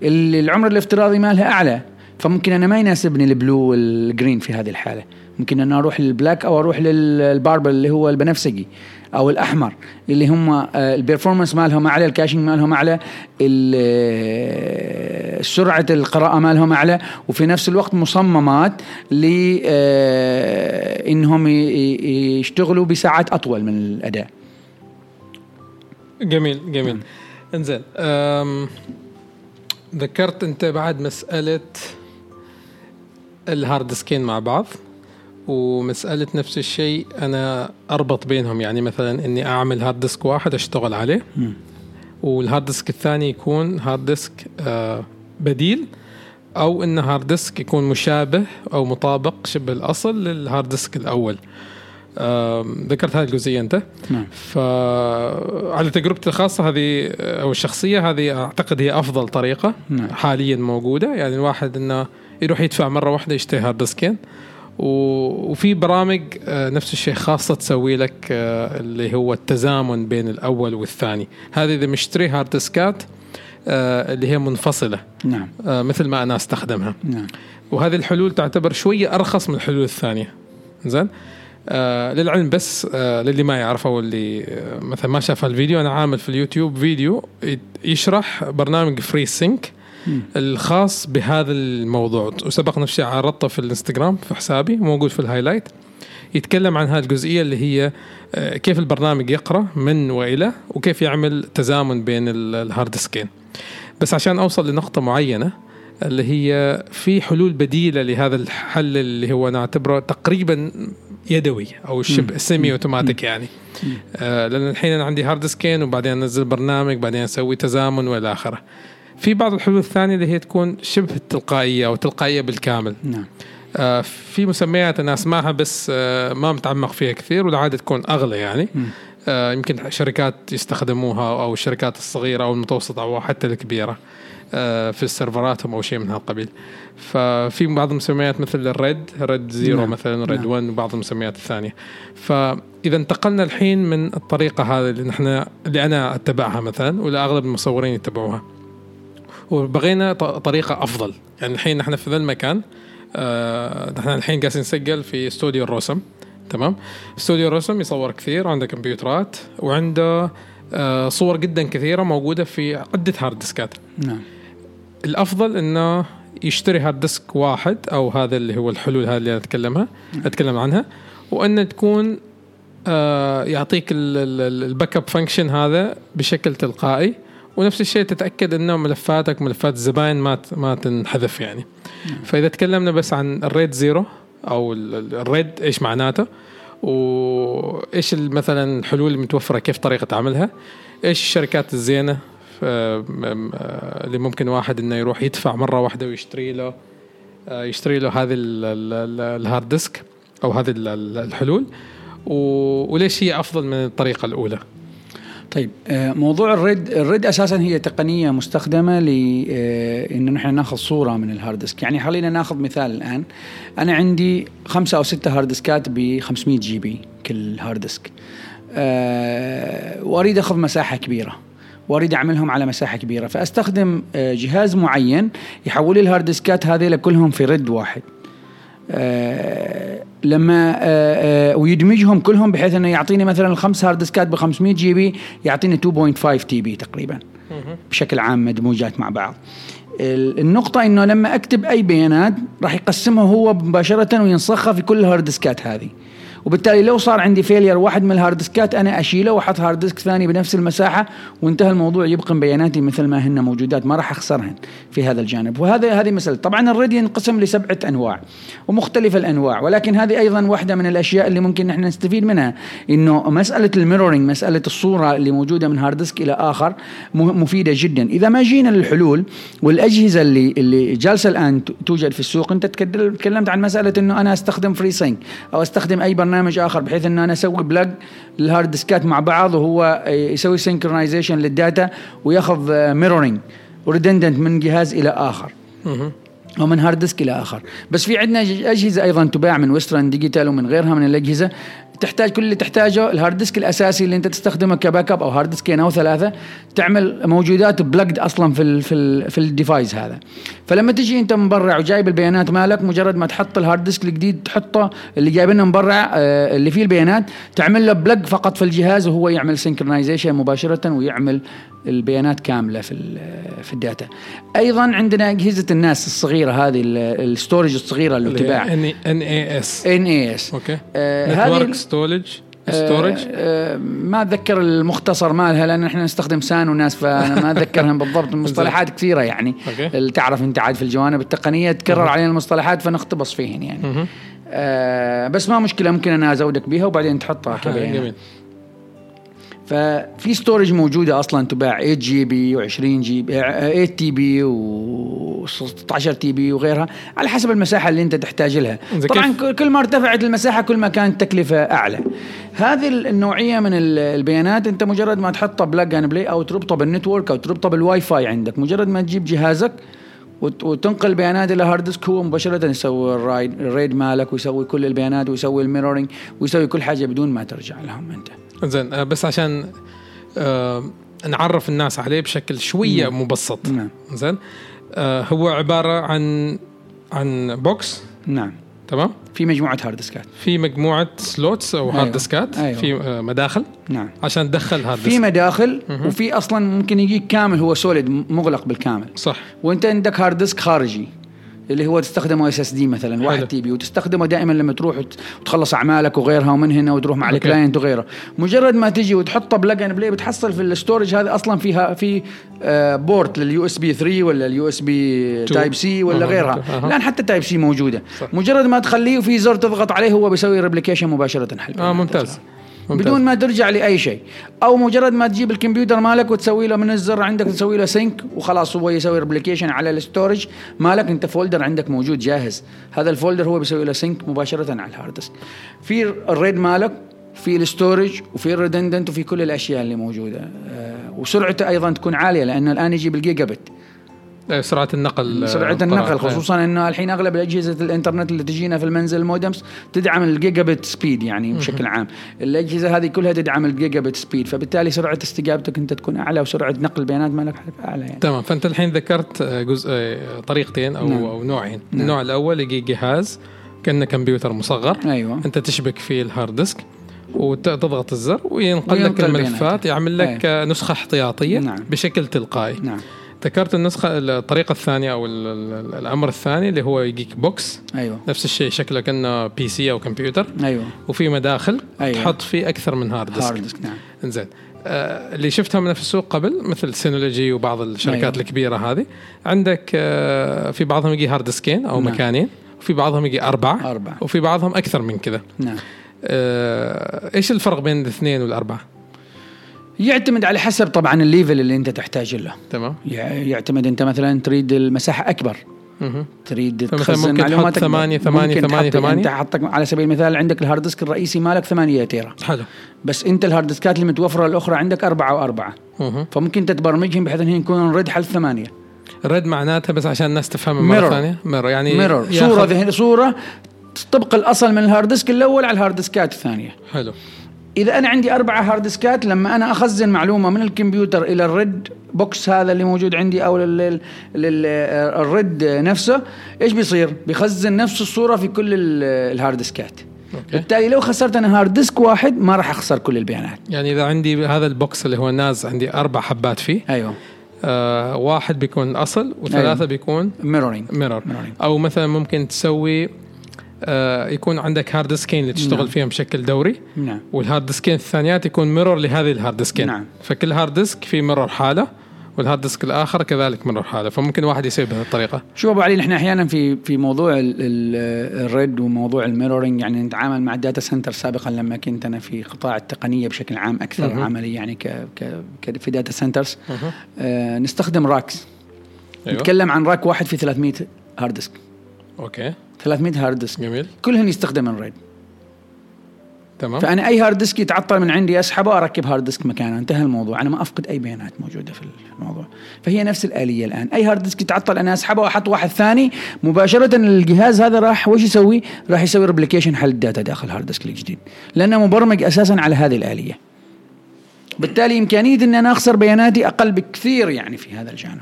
اللي العمر الافتراضي مالها أعلى. فممكن أنا ما يناسبني ال Blue وال Green في هذه الحالة. ممكن أنا أروح لل Black أو أروح لل Purple اللي هو البنفسجي أو الأحمر اللي هم آه، ال performance مالهم أعلى ال caching مالهم أعلى ال- سرعة القراءة مالهم أعلى وفي نفس الوقت مصممات ل آه، إنهم يشتغلوا بساعات أطول من الأداء. جميل جميل. إنزين أم، ذكرت أنت بعد مسألة ال hard diskين مع بعض ومسألة نفس الشيء أنا أربط بينهم. يعني مثلا إني أعمل hard disk واحد أشتغل عليه. وال hard disk الثاني يكون hard disk آه، بديل أو إنه hard disk يكون مشابه أو مطابق شبه الأصل لل hard disk الأول. ذكرت هذه الجزئية أنت. نعم. فعلى تجربتي الخاصة هذه أو الشخصية هذه أعتقد هي أفضل طريقة نعم. حاليا موجودة. يعني الواحد إنه يروح يدفع مرة واحدة يشتري hard diskين و- وفي برامج آه، نفس الشيء خاصة تسوي لك آه، اللي هو التزامن بين الأول والثاني. هذه إذا مشتري hard diskات آه، اللي هي منفصلة. نعم. مثل ما أنا أستخدمها. نعم. وهذه الحلول تعتبر شوية أرخص من الحلول الثانية. زين؟ آه للعلم بس آه للي ما يعرف أو اللي آه مثلا ما شاف الفيديو أنا عامل في اليوتيوب فيديو يشرح برنامج FreeFileSync. الخاص بهذا الموضوع. وسبق نفس الشيء عرضته في الإنستغرام في حسابي موجود في ال highlight. يتكلم عن هذه الجزئيه اللي هي كيف البرنامج يقرأ من وإلى وكيف يعمل تزامن بين ال- ال hard diskين بس عشان أوصل لنقطة معينة اللي هي في حلول بديلة لهذا الحل اللي هو نعتبره تقريبا يدوي أو شبه semi automatic يعني. آه لأن الحين أنا عندي hard diskين وبعدين أنزل برنامج بعدين أسوي تزامن وإلى آخره. في بعض الحلول الثانية اللي هي تكون شبه تلقائيه أو تلقائية بالكامل. نعم. آه في مسميات أنا أسمعها بس آه ما متعمق فيها كثير والعادة تكون أغلى يعني. آه يمكن شركات يستخدموها أو الشركات الصغيرة أو المتوسطة أو حتى الكبيرة. في serverاتهم أو شيء من هالقبيل. ففي بعض المسميات مثل ال RAID RAID zero نعم. مثلا RAID نعم. 1 وبعض المسميات الثانية. فإذا انتقلنا الحين من الطريقة هذه اللي نحن اللي أنا أتبعها مثلا ولا أغلب المصورين يتبعوها. وبغينا طريقة أفضل. يعني الحين نحن في ذا المكان آه نحن الحين جالسين نسجل في استوديو الرسم. تمام؟ استوديو الرسم يصور كثير عنده كمبيوترات وعنده آه صور جدا كثيرة موجودة في عدة hard diskات نعم. الأفضل إنه يشتري hard disk واحد أو هذا اللي هو الحلول هذه اللي أنا أتكلمها أتكلم عنها وان تكون آه يعطيك ال- ال- ال backup function هذا بشكل تلقائي ونفس الشيء تتأكد إنه ملفاتك ملفات الزباين ما ما تنحذف يعني. فإذا تكلمنا بس عن ال RAID zero أو ال- ال- RAID إيش معناته وايش مثلا الحلول المتوفرة كيف طريقة عملها إيش الشركات الزينة اللي ممكن واحد إنه يروح يدفع مرة واحدة ويشتري له آه، يشتري له هذه ال- ال- ال- ال hard disk أو هذه ال- ال- الحلول. وليش هي أفضل من الطريقة الأولى؟ طيب آه، موضوع ال RAID ال RAID أساسا هي تقنية مستخدمة ل آه، إنه نحن ناخذ صورة من ال hard disk. يعني خلينا ناخذ مثال الآن. أنا عندي خمسة أو ستة hard diskات ب 500 GB كل hard disk. آه، وأريد أخذ مساحة كبيرة. وأريد أعملهم على مساحة كبيرة. فأستخدم آه، جهاز معين يحول لي ال hard diskات هذه كلهم في RAID واحد. آه، لما آه، ويدمجهم كلهم بحيث إنه يعطيني مثلا الخمس hard diskات ب 500 GB يعطيني 2.5 TB تقريبا. بشكل عام مدموجات مع بعض. ال- النقطة إنه لما أكتب أي بيانات راح يقسمها هو مباشرة وينسخها في كل ال hard disk ات هذه. وبالتالي لو صار عندي failure واحد من ال hard disk ات أنا أشيله وأحط hard disk ثاني بنفس المساحة وانتهى الموضوع يبقى بياناتي مثل ما هن موجودات ما راح أخسرهن في هذا الجانب. وهذا هذه مسألة. طبعا ال RAID ينقسم لسبعة أنواع ومختلف الأنواع ولكن هذه أيضا واحدة من الأشياء اللي ممكن نحن نستفيد منها. إنه مسألة ال mirroring مسألة الصورة اللي موجودة من hard disk إلى آخر مفيدة جدا. إذا ما جينا للحلول والأجهزة اللي اللي جالسة الآن توجد في السوق أنت تكلمت عن مسألة إنه أنا أستخدم free sync أو أستخدم اي برنامج آخر بحيث انه أنا أسوي plug ال hard disk ات مع بعض وهو يسوي synchronization لل data وياخذ mirroring و redundant من جهاز إلى آخر. مهم. ومن hard disk إلى آخر. بس في عندنا أجهزة أيضا تباع من ويسترن ديجيتال ومن غيرها من الأجهزة. تحتاج كل اللي تحتاجه ال hard disk الأساسي اللي أنت تستخدمه ك backup أو hard disk ين أو ثلاثة تعمل موجودات plugged أصلا في ال في ال في ال device هذا. فلما تجي أنت مبرع وجايب البيانات مالك مجرد ما تحط ال hard disk الجديد تحطه اللي جايبينه مبرع آه، اللي فيه البيانات تعمل له plug فقط في الجهاز وهو يعمل synchronization مباشرة ويعمل البيانات كاملة في في ال data. أيضا عندنا أجهزة ال NAS الصغيرة هذه ال storage الصغيرة اللي تباع. ان اي اس ان اي اس أوكي. نتورك ستورج storage ما أتذكر المختصر مالها لأن إحنا نستخدم SAN و NAS فأنا ما اتذكرها بالضبط. المصطلحات كثيرة يعني. اللي تعرف أنت عاد في الجوانب التقنية تكرر علينا المصطلحات فنختبص فيهن يعني. آه بس ما مشكلة ممكن أنا أزودك بيها وبعدين تحطها كبيانات جميل. ففي storage موجودة أصلا تباع 8 GB و20 GB 8 TB و16 TB وغيرها على حسب المساحة اللي أنت تحتاج لها. طبعا كل ما ارتفعت المساحة كل ما كانت التكلفه أعلى. هذه النوعية من البيانات أنت مجرد ما تحطها plug and play أو تربطه بال network أو تربطه بالواي فاي عندك. مجرد ما تجيب جهازك وتنقل بيانات إلى hard disk هو مباشرة يسوي ال RAID ال RAID مالك ويسوي كل البيانات ويسوي ال mirroring ويسوي كل حاجة بدون ما ترجع لهم أنت. زين آه، بس عشان آه نعرف الناس عليه بشكل شوية نعم. مبسط. نعم. زين آه هو عبارة عن عن box نعم. تمام؟ في مجموعة hard disk ات في مجموعة slots أو أيوة. hard disk ات أيوة. في مداخل. نعم. عشان تدخل hard في مداخل مه. وفي أصلا ممكن يجيك كامل هو solid مغلق بالكامل. صح. وأنت عندك hard disk خارجي. اللي هو تستخدمه SSD مثلا واحد TB وتستخدمه دائما لما تروح وتخلص أعمالك وغيرها ومن هنا وتروح مع ال client وغيره. مجرد ما تجي وتحطه plug and play بتحصل في ال storage هذا أصلا فيها في آه port لل USB 3 ولا ال USB type C ولا غيرها. الآن حتى type C موجودة. صح. مجرد ما تخليه وفي زر تضغط عليه هو بيسوي replication مباشرة حل آه ممتاز. ممتاز. بدون ما ترجع لأي شيء. أو مجرد ما تجيب الكمبيوتر مالك وتسوي له من الزر عندك تسوي له sync وخلاص هو يسوي replication على ال storage مالك. أنت folder عندك موجود جاهز. هذا ال folder هو بيسوي له sync مباشرة على ال hard disk في ال RAID مالك في ال storage وفي ال redundant وفي كل الأشياء اللي موجودة. آه وسرعته أيضا تكون عالية لأنه الآن يجي بالجيجا بت سرعة النقل سرعة النقل خصوصا انه الحين أغلب اجهزة الإنترنت اللي تجينا في المنزل ال modems تدعم ال gigabit speed يعني بشكل عام، الأجهزة هذه كلها تدعم ال gigabit speed فبالتالي سرعة استجابتك أنت تكون أعلى وسرعة نقل البيانات مالك أعلى يعني. تمام فأنت الحين ذكرت آه، جزء آه، طريقتين أو نعم. أو نوعين، نعم. النوع الأول يجي جهاز كأنه كمبيوتر مصغر أيوه أنت تشبك فيه ال hard disk وتضغط الزر وينقل لك الملفات يعمل لك أيوة. نسخة احتياطية نعم. بشكل تلقائي نعم. ذكرت النسخة الطريقة الثانية أو الأمر الثاني اللي هو يجيك box أيوه. نفس الشيء شكله كانه PC أو كمبيوتر أيوه. وفي مداخل أيوة. تحط فيه أكثر من hard disk hard disk نعم. إنزين. آه اللي شفتها من في السوق قبل مثل Synology وبعض الشركات أيوة. الكبيرة هذه. عندك آه في بعضهم يجي hard disk ين أو نعم. مكانين وفي بعضهم يجي أربعة أربعة. وفي بعضهم أكثر من كذا. نعم. آه إيش الفرق بين الاثنين والأربعة؟ يعتمد على حسب طبعا ال level اللي أنت تحتاج له. تمام. يعتمد أنت مثلا تريد المساحة أكبر. تريد تخزن معلوماتك. ثمانية ثمانية ثمانية ثمانية. أنت حطك على سبيل المثال عندك ال hard disk الرئيسي مالك ثمانية tera. حلو. بس أنت ال hard disk ات اللي متوفرة الأخرى عندك أربعة وأربعة. فممكن تتبرمجهم بحيث إنهم يكونون RAID حل ثمانية. RAID معناتها بس عشان الناس تفهم مرة ثانية. mirror يعني mirror صورة ذهن صورة طبق الأصل من ال hard disk الأول على ال hard disk ات الثانية. حلو. إذا أنا عندي أربعة hard disk ات لما أنا أخزن معلومة من الكمبيوتر إلى ال RAID box هذا اللي موجود عندي أو لل RAID نفسه إيش بيصير؟ بيخزن نفس الصورة في كل ال hard disk ات بالتالي لو خسرت أنا hard disk واحد ما راح أخسر كل البيانات. يعني إذا عندي هذا ال box اللي هو NAS عندي أربع حبات فيه أيوه. آه واحد بيكون أصل وثلاثة أيوه. بيكون mirroring mirror أو مثلا ممكن تسوي آه، يكون عندك hard disk ين اللي تشتغل نعم. فيهم بشكل دوري. نعم. وال hard disk ين الثانيات يكون mirror لهذه ال hard disk ين نعم. فكل hard disk في mirror حالة وال hard disk الآخر كذلك mirror حالة. فممكن واحد يسوي بهذه الطريقة. شوف أبو علي نحن أحيانا في في موضوع ال RAID وموضوع ال mirroring يعني نتعامل مع ال data center سابقا لما كنت أنا في قطاع التقنية بشكل عام أكثر مه. عملي يعني ك ك في data centers آه نستخدم racks أيوه. نتكلم عن rack واحد في 300 hard disk okay. 300 hard disk جميل. كلهن يستخدم ال RAID تمام. فأنا أي hard disk يتعطل من عندي أسحبه واركب hard disk مكانه. انتهى الموضوع. أنا ما أفقد أي بيانات موجودة في الموضوع. فهي نفس الآلية الآن. أي hard disk يتعطل أنا أسحبه وأحط واحد ثاني. مباشرة الجهاز هذا راح وش يسوي؟ راح يسوي replication حل ال data داخل ال hard disk الجديد. لأنه مبرمج أساسا على هذه الآلية. بالتالي إمكانية ان أنا أخسر بياناتي أقل بكثير يعني في هذا الجانب.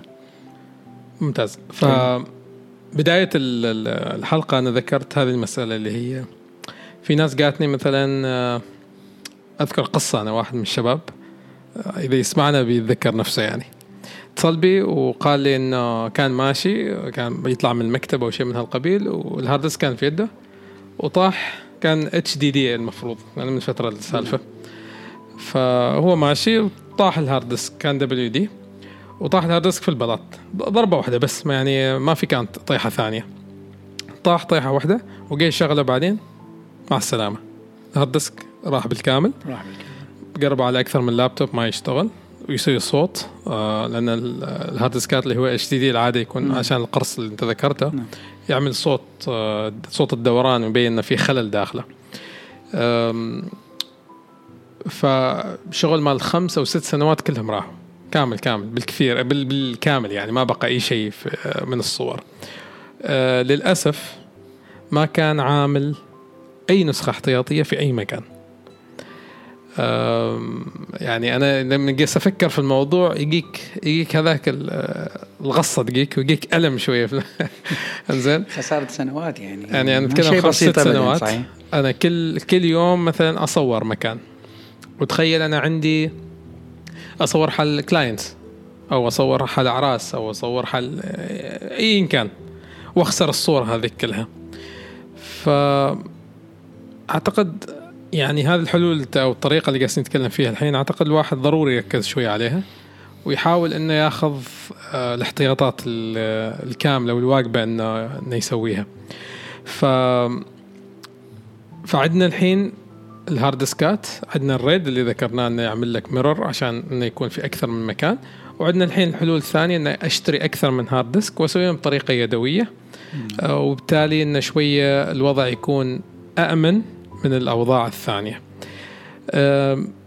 ممتاز. ف بداية ال- ال- الحلقة أنا ذكرت هذه المسألة اللي هي في ناس قالتني مثلا آه، أذكر قصة أنا واحد من الشباب آه، إذا يسمعنا بيتذكر نفسه يعني. اتصل بي وقال لي إنه كان ماشي كان بيطلع من المكتب أو شيء من هالقبيل وال hard disk كان في يده وطاح كان HDD المفروض يعني من فترة السالفة. فهو ماشي وطاح ال hard disk كان WD وطاح ال hard disk في البلاط. ضربة واحدة بس ما يعني ما في كانت طيحة ثانية. طاح طيحة واحدة وجاي شغلة بعدين. مع السلامة. ال hard disk راح بالكامل. راح بالكامل. قربوا على أكثر من لابتوب ما يشتغل ويسوي صوت آه ال- ال hard diskات اللي هو HDD العادي يكون مم. عشان القرص اللي أنت ذكرته نعم. يعمل صوت آه صوت الدوران ويبين إنه في خلل داخله. فشغل مال خمس أو ست سنوات كلهم راحوا. كامل كامل بالكثير بال- بالكامل يعني ما بقى أي شيء في- من الصور. آه، للأسف ما كان عامل أي نسخة احتياطية في أي مكان. يعني أنا لما جيت أفكر في الموضوع يجيك يجيك هذاك آه، الغصة تجيك ويجيك ألم شوية في إنزين. خساره سنوات يعني. يعني أنا شيء خمس ست سنوات. صحيح. أنا كل كل يوم مثلا أصور مكان. وتخيل أنا عندي أصور حل كلاينتس أو أصور حل أعراس أو أصور حل ايا كان وأخسر الصور هذه كلها. ف أعتقد يعني هذه الحلول أو الطريقة اللي قاعدين نتكلم فيها الحين أعتقد الواحد ضروري يركز شوي عليها ويحاول إنه ياخذ آه، الاحتياطات ال- الكاملة والواجبه إنه إنه يسويها. ف فعندنا الحين ال hard diskات. عندنا ال RAID اللي ذكرناه إنه يعمل لك mirror عشان إنه يكون في أكثر من مكان. وعندنا الحين الحلول الثانية إنه أشتري أكثر من hard disk وأسويهم بطريقة يدوية. آه، وبالتالي انه شوية الوضع يكون امن من الأوضاع الثانية.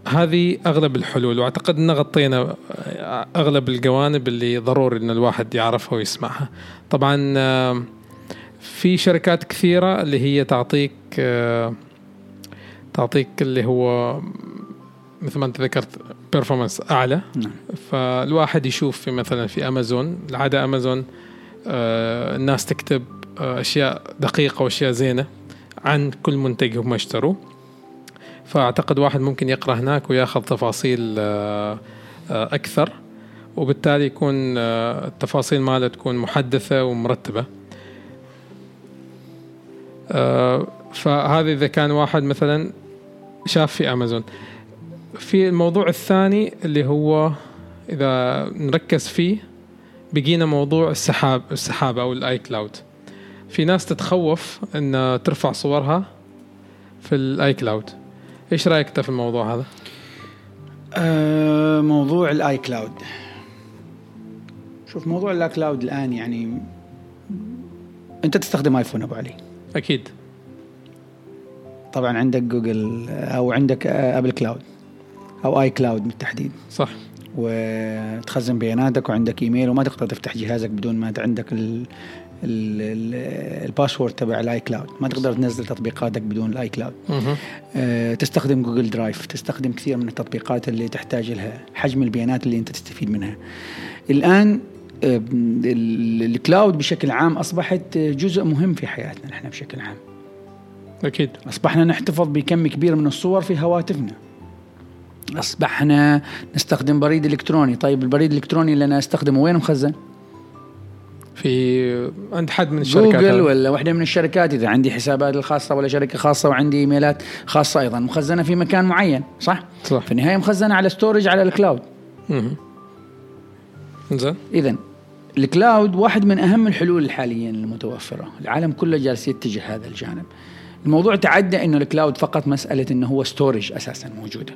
هذه أغلب الحلول. وأعتقد إن غطينا آه، أغلب الجوانب اللي ضروري إن الواحد يعرفها ويسمعها. طبعا في شركات كثيرة اللي هي تعطيك آه، تعطيك اللي هو مثل ما انت ذكرت بيرفورمانس أعلى. نعم. فالواحد يشوف في مثلا في أمازون العادة أمازون آه، الناس تكتب آه، أشياء دقيقة وأشياء زينة عن كل منتج هم اشتروه فأعتقد واحد ممكن يقرأ هناك ويأخذ تفاصيل آه، آه، أكثر وبالتالي يكون آه، التفاصيل ماله تكون محدثة ومرتبة. آه، فهذا إذا كان واحد مثلا شاف في امازون في الموضوع الثاني اللي هو إذا نركز فيه بقينا موضوع السحاب السحاب أو ال iCloud في ناس تتخوف إن ترفع صورها في ال iCloud إيش رأيك أنت في الموضوع هذا؟ آه، موضوع ال iCloud شوف موضوع ال iCloud الآن يعني أنت تستخدم iPhone أبو علي. أكيد. طبعا عندك جوجل أو عندك Apple Cloud أو iCloud بالتحديد. صح. وتخزن بياناتك وعندك إيميل وما تقدر تفتح جهازك بدون ما عندك ال ال- ال- ال password تبع ال iCloud. ما تقدر تنزل تطبيقاتك بدون ال iCloud. آه، تستخدم Google Drive تستخدم كثير من التطبيقات اللي تحتاج لها حجم البيانات اللي أنت تستفيد منها. الآن آه، ال- ال cloud بشكل عام أصبحت جزء مهم في حياتنا نحن بشكل عام. أكيد. أصبحنا نحتفظ بكم كبير من الصور في هواتفنا. أصبحنا نستخدم بريد إلكتروني. طيب البريد الإلكتروني اللي أنا أستخدمه وين مخزن؟ في عند حد من الشركات جوجل. ولا واحدة من الشركات إذا عندي حسابات الخاصة ولا شركة خاصة وعندي emailات خاصة أيضا. مخزنة في مكان معين صح؟ صح. في النهاية مخزنة على storage على ال cloud. زين. اذا ال cloud واحد من أهم الحلول حاليا المتوفرة. العالم كله جالس يتجه هذا الجانب. الموضوع تعدى إنه ال cloud فقط مسألة إنه هو storage أساسا موجودة.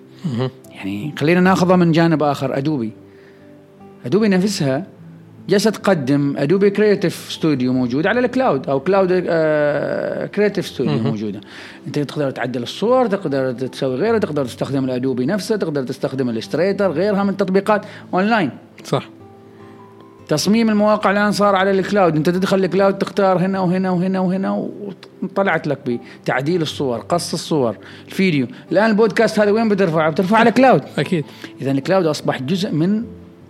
يعني خلينا ناخذها من جانب آخر Adobe Adobe نفسها جالسة تقدم Adobe Creative Studio موجود على ال cloud أو Cloud Creative Studio موجودة. أنت تقدر تعدل الصور تقدر تسوي غيرها تقدر تستخدم ال Adobe نفسه تقدر تستخدم ال Illustrator غيرها من التطبيقات اونلاين صح. تصميم المواقع الآن صار على ال cloud أنت تدخل ال cloud تختار هنا وهنا وهنا وهنا وطلعت لك بتعديل الصور قص الصور الفيديو. الآن البودكاست هذا وين بترفعه بترفعه على cloud أكيد. اذا ال cloud أصبح جزء من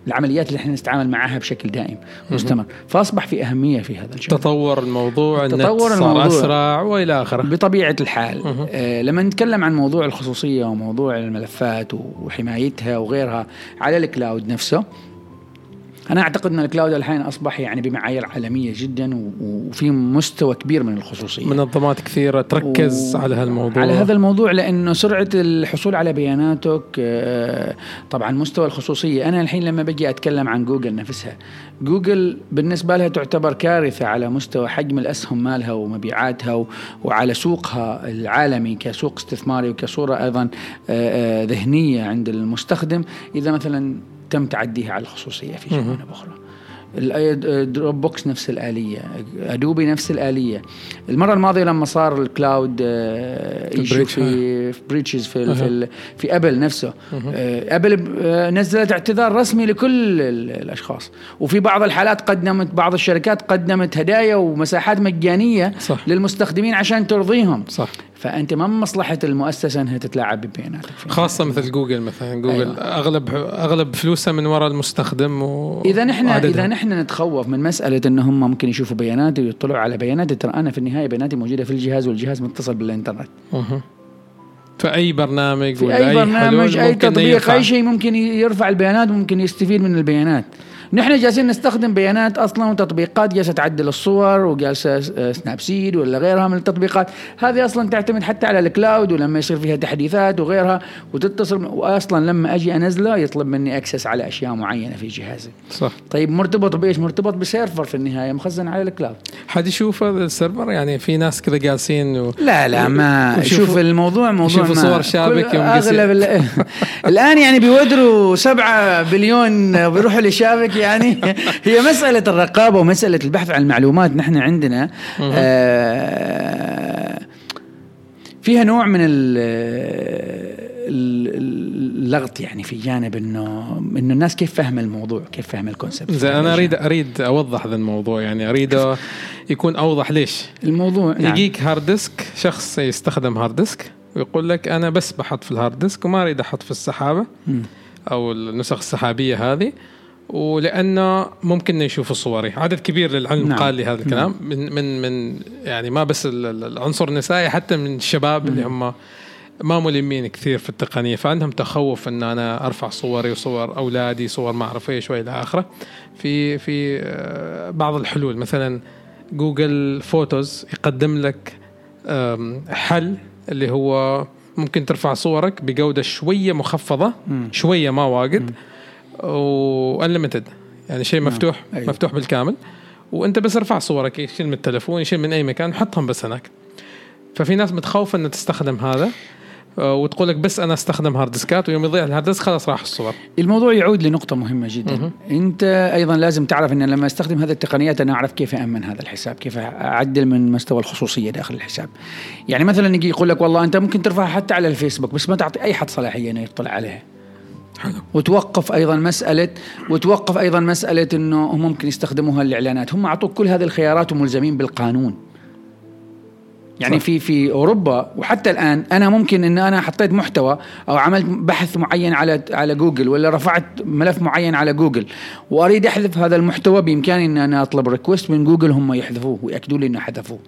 العمليات اللي إحنا نتعامل معها بشكل دائم مستمر. فأصبح في أهمية في هذا الشيء. تطور الموضوع تطور الموضوع. صار أسرع وإلى آخره. بطبيعة الحال آه لما نتكلم عن موضوع الخصوصية وموضوع الملفات وحمايتها وغيرها على ال cloud نفسه أنا أعتقد أن ال cloud الحين أصبح يعني بمعايير عالمية جدا وفي مستوى كبير من الخصوصية. منظمات كثيرة تركز و- على هالموضوع. على هذا الموضوع لأنه سرعة الحصول على بياناتك آه، طبعا مستوى الخصوصية. أنا الحين لما بجي أتكلم عن جوجل نفسها جوجل بالنسبة لها تعتبر كارثة على مستوى حجم الأسهم مالها ومبيعاتها وعلى سوقها العالمي كسوق استثماري وكصورة أيضا آه، آه، ذهنية عند المستخدم. إذا مثلا تم تعديها على الخصوصية في جوانب أخرى. Dropbox نفس الآلية. Adobe نفس الآلية. المرة الماضية لما صار ال cloud آه، في breaches في في, في Apple نفسه. آه، Apple آه، نزلت اعتذار رسمي لكل ال- الأشخاص. وفي بعض الحالات قدمت بعض الشركات قدمت هدايا ومساحات مجانية صح. للمستخدمين عشان ترضيهم. صح. فأنت ما من مصلحة المؤسسة إنها تتلاعب ببياناتك خاصة مثل جوجل مثلا جوجل أيوة. اغلب أغلب فلوسها من وراء المستخدم و... إذا نحن. إذا نحن نتخوف من مسألة ان هم ممكن يشوفوا بياناتي ويطلعوا على بياناتي ترى أنا في النهاية بياناتي موجودة في الجهاز والجهاز متصل بالإنترنت مه. فاي برنامج في ولا أي برنامج أي تطبيق. أي شيء ممكن يرفع البيانات وممكن يستفيد من البيانات نحن جالسين نستخدم بيانات أصلا وتطبيقات جالسة تعدل الصور وجالسة Snapseed ولا غيرها من التطبيقات. هذه أصلا تعتمد حتى على الكلاود ولما يصير فيها تحديثات وغيرها وتتصل. واصلا لما أجي أنزله يطلب مني access على أشياء معينة في جهازي. صح. طيب مرتبط بإيش؟ مرتبط ب server في النهاية مخزن على ال cloud. حد يشوف هذا ال server؟ يعني في ناس كذا جالسين و... لا لا ما شوف الموضوع موضوع ما صور شابك يوم. أغلب ال- الآن يعني بيودروا سبعة بليون بيروحوا لشابك. يعني. هي مسألة الرقابة ومسألة البحث عن المعلومات. نحن عندنا آه فيها نوع من ال- ال- اللغط يعني في جانب إنه إنه الناس كيف فاهمة الموضوع كيف فاهمة ال concept زين أنا أريد أريد أوضح هذا الموضوع. يعني أريد يكون أوضح. ليش؟ الموضوع نعم. يجيك hard disk شخص يستخدم hard disk ويقول لك أنا بس بحط في ال hard disk وما أريد أحط في السحابة مم. أو النسخ السحابية هذه. ولأنه ممكن يشوفوا صوري عدد كبير للعلم نعم. قال لي هذا الكلام. من من من يعني ما بس ال- ال- العنصر النسائي حتى من الشباب اللي هم ما ملمين كثير في التقنية. فعندهم تخوف إن أنا أرفع صوري وصور أولادي صور ما أعرف إيش وإلى آخره. في في آه، بعض الحلول. مثلا Google Photos يقدم لك حل اللي هو ممكن ترفع صورك بجودة شوية مخفضة. شوية ما واجد. و unlimited يعني شيء نعم. مفتوح أيوة. مفتوح بالكامل وأنت بس ارفع صورك يشيل من التلفون يشيل من أي مكان حطهم بس هناك ففي ناس متخوفه إنها تستخدم هذا آه، وتقول لك بس أنا أستخدم hard disk ات ويوم يضيع ال hard disk خلاص راح الصور الموضوع يعود لنقطة مهمة جدا مهم. أنت أيضا لازم تعرف أن لما أستخدم هذه التقنيات أنا أعرف كيف أأمن هذا الحساب كيف أعدل من مستوى الخصوصية داخل الحساب يعني مثلا يجي يقول لك والله أنت ممكن ترفعها حتى على الفيسبوك بس ما تعطي أي حد صلاحية أنه يطلع عليها حلو. وتوقف أيضا مساله وتوقف أيضا مسألة إنه ممكن يستخدموها للإعلانات. هم أعطوك كل هذه الخيارات وملزمين بالقانون. يعني صح. في في أوروبا وحتى الآن أنا ممكن إن أنا حطيت محتوى أو عملت بحث معين على على جوجل ولا رفعت ملف معين على جوجل وأريد أحذف هذا المحتوى بإمكاني إن أنا أطلب request من جوجل هم يحذفوه ويأكدوا لي إنه حذفوه.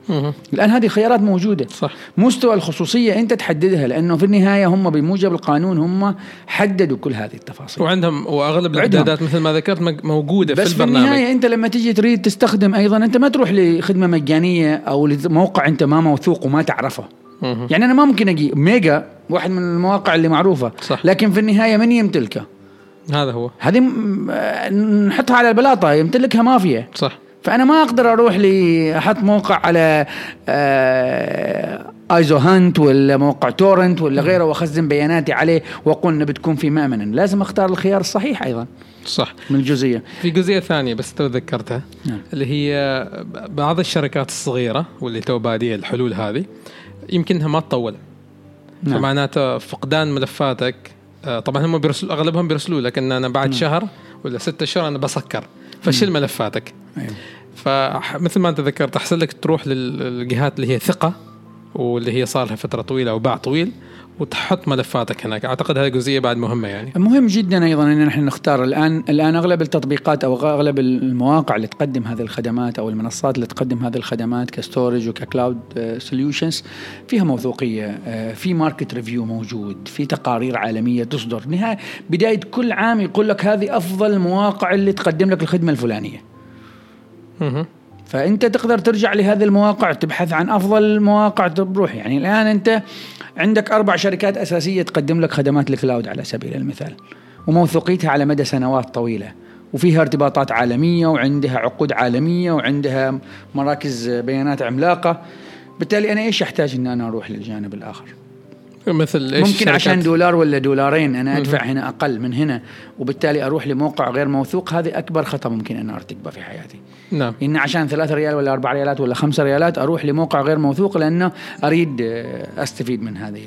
الآن هذه خيارات موجودة صح مستوى الخصوصية أنت تحددها لأنه في النهاية هم بموجب القانون هم حددوا كل هذه التفاصيل وعندهم وأغلب. الإعدادات مثل ما ذكرت موجودة بس في في البرنامج النهاية أنت لما تيجي تريد تستخدم أيضا أنت ما تروح لخدمة مجانية أو لموقع أنت ما موثوق وما تعرفه. يعني أنا ما ممكن أجي ميجا واحد من المواقع اللي معروفة صح. لكن في النهاية من يمتلكها هذا هو. هذه آه، نحطها على البلاطة يمتلكها مافيا صح. فأنا ما أقدر أروح لي أحط موقع على آه، isoHunt ولا موقع torrent ولا غيره واخزن بياناتي عليه واقول انه بتكون في مأمن لازم أختار الخيار الصحيح أيضا. صح. من الجزئيه في جزئية ثانية بس تو ذكرتها. نعم. اللي هي بعض الشركات الصغيرة واللي تو بادية الحلول هذه يمكنها ما تطول. نعم. فمعناته فقدان ملفاتك آه، طبعا هم بيرسلوا أغلبهم بيرسلوا لك ان أنا بعد نعم. شهر ولا ستة اشهر أنا بسكر. فشيل ملفاتك. أيوه. فمثل ما أنت ذكرت أحسن لك تروح للجهات اللي هي ثقة واللي هي صار لها فترة طويلة أو باع طويل وتحط ملفاتك هناك. أعتقد هذه جزئية بعد مهمة يعني. مهم جدا أيضا إن نحن نختار الآن الآن أغلب التطبيقات أو أغلب المواقع اللي تقدم هذه الخدمات أو المنصات اللي تقدم هذه الخدمات ك storage وك cloud solutions فيها موثوقية آه، في market review موجود في تقارير عالمية تصدر. نهاية بداية كل عام يقول لك هذه أفضل المواقع اللي تقدم لك الخدمة الفلانية. فأنت تقدر ترجع لهذه المواقع تبحث عن أفضل المواقع تروح يعني الآن أنت عندك أربع شركات أساسية تقدم لك خدمات الكلاود على سبيل المثال وموثوقيتها على مدى سنوات طويلة وفيها ارتباطات عالمية وعندها عقود عالمية وعندها مراكز بيانات عملاقة. بالتالي أنا إيش أحتاج إن أنا أروح للجانب الآخر؟ مثل إيش ممكن عشان دولار ولا دولارين أنا أدفع هنا أقل من هنا وبالتالي أروح لموقع غير موثوق هذه أكبر خطأ ممكن أن ارتكبه في حياتي. نعم. إن عشان ثلاثة ريال ولا أربع ريالات ولا خمسة ريالات أروح لموقع غير موثوق لأنه أريد آه، أستفيد من هذه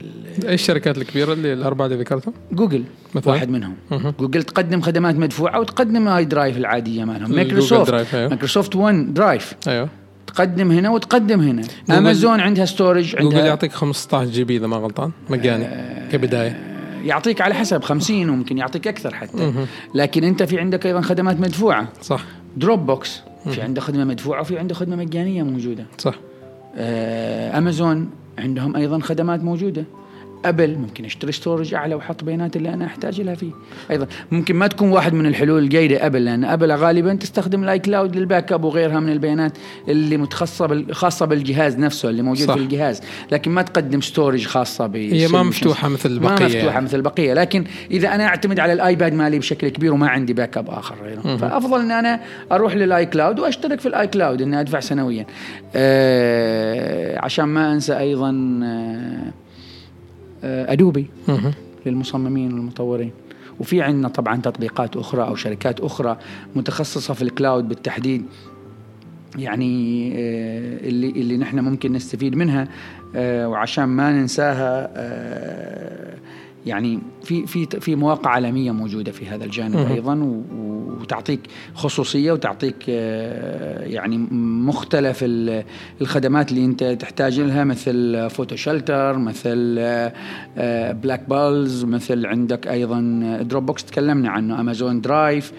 إيش الشركات الكبيرة اللي الأربعة اللي ذكرتهم؟ جوجل مثلاً؟ واحد منهم. مهم. جوجل تقدم خدمات مدفوعة وتقدم ال drive العادية مالهم. مايكروسوفت. مايكروسوفت OneDrive. أيوه. تقدم هنا وتقدم هنا. جوجل- امازون عندها storage جوجل عندها يعطيك 15 GB إذا ما غلطان مجاني كبداية. يعطيك على حسب 50 وممكن يعطيك أكثر حتى. لكن أنت في عندك أيضا خدمات مدفوعة. صح. Dropbox في عنده خدمة مدفوعة وفي عنده خدمة مجانية موجودة. صح. آه، امازون عندهم أيضا خدمات موجودة. أبل ممكن أشتري storage أعلى وأحط بيانات اللي أنا أحتاج لها فيه. أيضا ممكن ما تكون واحد من الحلول الجيده أبل لأن أبل غالبا تستخدم ال iCloud لل backup وغيرها من البيانات اللي متخصصة بال... خاصة بالجهاز نفسه اللي موجود صح. في الجهاز. لكن ما تقدم storage خاصة ب هي ما مفتوحة مثل ما البقية مفتوحة يعني. مثل البقية. لكن إذا أنا أعتمد على الآيباد مالي بشكل كبير وما عندي backup آخر غيره. فأفضل إن أنا أروح لل iCloud وأشترك في ال iCloud إني أدفع سنويا. آه عشان ما أنسى أيضا آه أدوبي مهم. للمصممين والمطورين وفي عندنا طبعا تطبيقات أخرى أو شركات أخرى متخصصة في ال cloud بالتحديد يعني آه، اللي اللي نحن ممكن نستفيد منها آه، وعشان ما ننساها آه، يعني في في في مواقع عالمية موجودة في هذا الجانب. أيضا وتعطيك خصوصية وتعطيك آه، يعني مختلف ال- الخدمات اللي أنت تحتاج لها مثل PhotoShelter مثل Backblaze مثل عندك أيضا Dropbox تكلمنا عنه Amazon Drive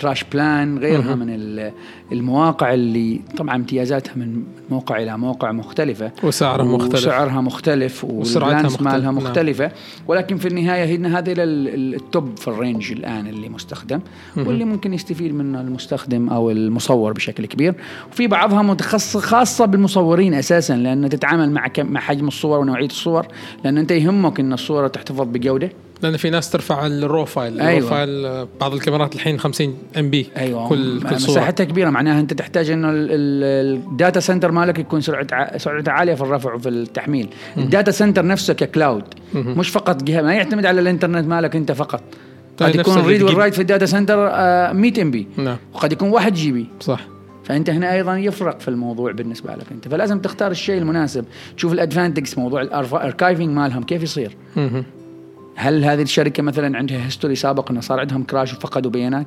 CrashPlan غيرها. من ال- المواقع اللي طبعا امتيازاتها من موقع إلى موقع مختلفة وسعرها مختلف وسعرها مختلف وسرعتها مختلف، مالها نعم. مختلفة ولكن في النهاية هن هذه ال- ال top في ال range الآن اللي مستخدم. واللي ممكن يستفيد منه المستخدم أو المصور بشكل كبير وفي بعضها متخصص خاصة بالمصورين أساسا لأن تتعامل مع كم مع حجم الصور ونوعية الصور لأن أنت يهمك أن الصورة تحتفظ بجودة لأن في ناس ترفع ال raw file. أيوة. ال raw file بعض الكاميرات الحين 50 MB أيوه. كل كل صورة. مساحتها كبيرة معناها أنت تحتاج إنه ال- ال- data center مالك يكون سرعة سرعته عالية في الرفع وفي التحميل. ال data center نفسه ك cloud. مش فقط جهة ما يعتمد على الإنترنت مالك أنت فقط. طيب قد يكون ال read وال write في ال data center آه، 100 MB وقد يكون 1 GB صح. فأنت هنا أيضا يفرق في الموضوع بالنسبة لك أنت. فلازم تختار الشيء المناسب. تشوف ال advantages موضوع ال archiving مالهم كيف يصير. هل هذه الشركة مثلا عندها history سابق إنه صار عندهم crash وفقدوا بيانات؟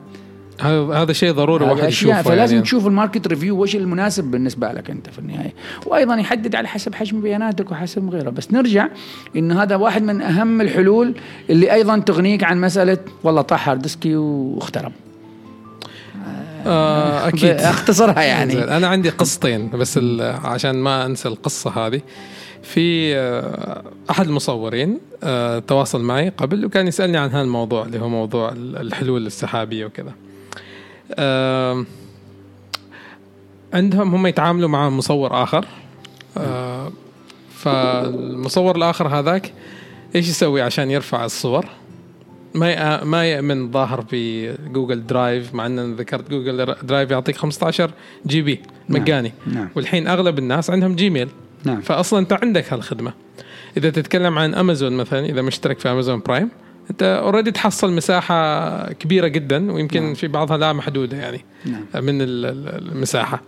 هذا شيء ضروري أشياء. يشوفه فلازم يعني. تشوف ال market review وش المناسب بالنسبة لك أنت في النهاية. وأيضا يحدد على حسب حجم بياناتك وحسب غيره. بس نرجع انه هذا واحد من أهم الحلول اللي أيضا تغنيك عن مسألة والله طاح hard disk ي واخترب آه أكيد. اختصرها يعني. أنا عندي قصتين بس عشان ما أنسى القصة هذه. في آه، أحد المصورين آه، تواصل معي قبل وكان يسألني عن هذا الموضوع اللي هو موضوع ال- الحلول السحابية وكذا. آم، عندهم هم يتعاملوا مع مصور آخر. آه، فالمصور الآخر هذاك إيش يسوي عشان يرفع الصور؟ ما ما يأمن ظاهر في جوجل درايف مع ان ذكرت جوجل درايف يعطيك 15 GB نعم. مجاني. نعم. والحين أغلب الناس عندهم جيميل. نعم. فاصلا أنت عندك هالخدمة إذا تتكلم عن أمازون مثلا إذا مشترك في أمازون برايم أنت اوريدي تحصل مساحة كبيرة جدا ويمكن نعم. في بعضها لا محدودة يعني نعم. من ال- ال- المساحة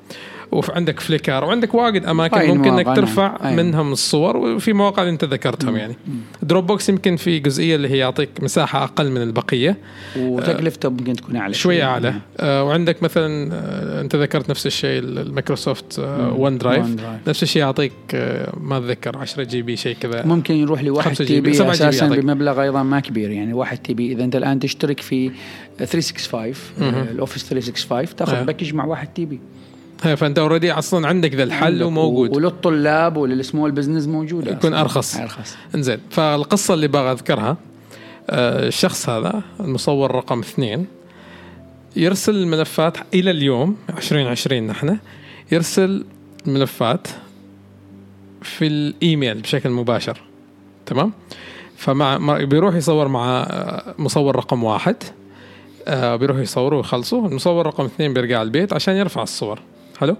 وعندك فليكر وعندك واجد أماكن ممكن إنك مواقع، ترفع نعم. أيوة. منهم الصور وفي مواقع اللي أنت ذكرتهم يعني دروب بوكس يمكن في جزئية اللي هي يعطيك مساحة أقل من البقية وتكلفته ممكن تكون أعلى شوي أعلى نعم. آه وعندك مثلا آه أنت ذكرت نفس الشيء المايكروسوفت آه ون درايف. نفس الشيء يعطيك آه ما أتذكر 10 جي بي شيء كذا ممكن يروح لي 1 5 تي بي، بي 7 جي بي أساسا. بمبلغ أيضا ما كبير يعني 1 TB إذا أنت الآن تشترك في 365 مهم. آه، الأوفيس 365 آه. تاخذ package مع 1 TB آه، فأنت already أصلا عندك ذا الحل. وموجود وللطلاب ولل small business موجوده يكون أصلاً. أرخص. أرخص زين فالقصة اللي باغى أذكرها آه، الشخص هذا المصور رقم اثنين يرسل الملفات إلى اليوم 2020 نحن يرسل الملفات في الإيميل بشكل مباشر تمام فمع بيروح يصور مع آه، مصور رقم واحد آه، بيروح يصوروا ويخلصوا المصور رقم اثنين بيرجع البيت عشان يرفع الصور حلو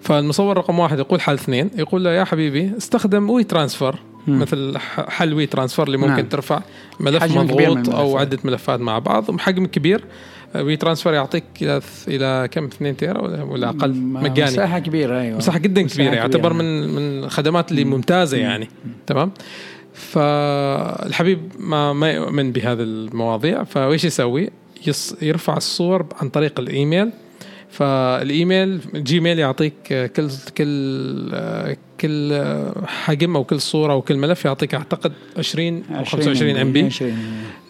فالمصور رقم واحد يقول حل اثنين يقول له يا حبيبي استخدم وي ترانسفر. مثل حل وي ترانسفر اللي ممكن نعم. ترفع ملف مضغوط أو. عدة ملفات مع بعض بحجم كبير آه، وي ترانسفر يعطيك إلى إلى كم 2 تيرا ولا, ولا أقل مجاني مساحة كبيرة أيوه مساحة جدا مساحة كبيرة يعتبر. من من الخدمات اللي ممتازة يعني تمام فالحبيب ما ما يؤمن بهذه المواضيع فايش يسوي؟ يرفع الصور عن طريق الإيميل فالإيميل جيميل يعطيك كل كل كل حجم أو كل صورة أو كل ملف يعطيك أعتقد 20 أو 25 MB 20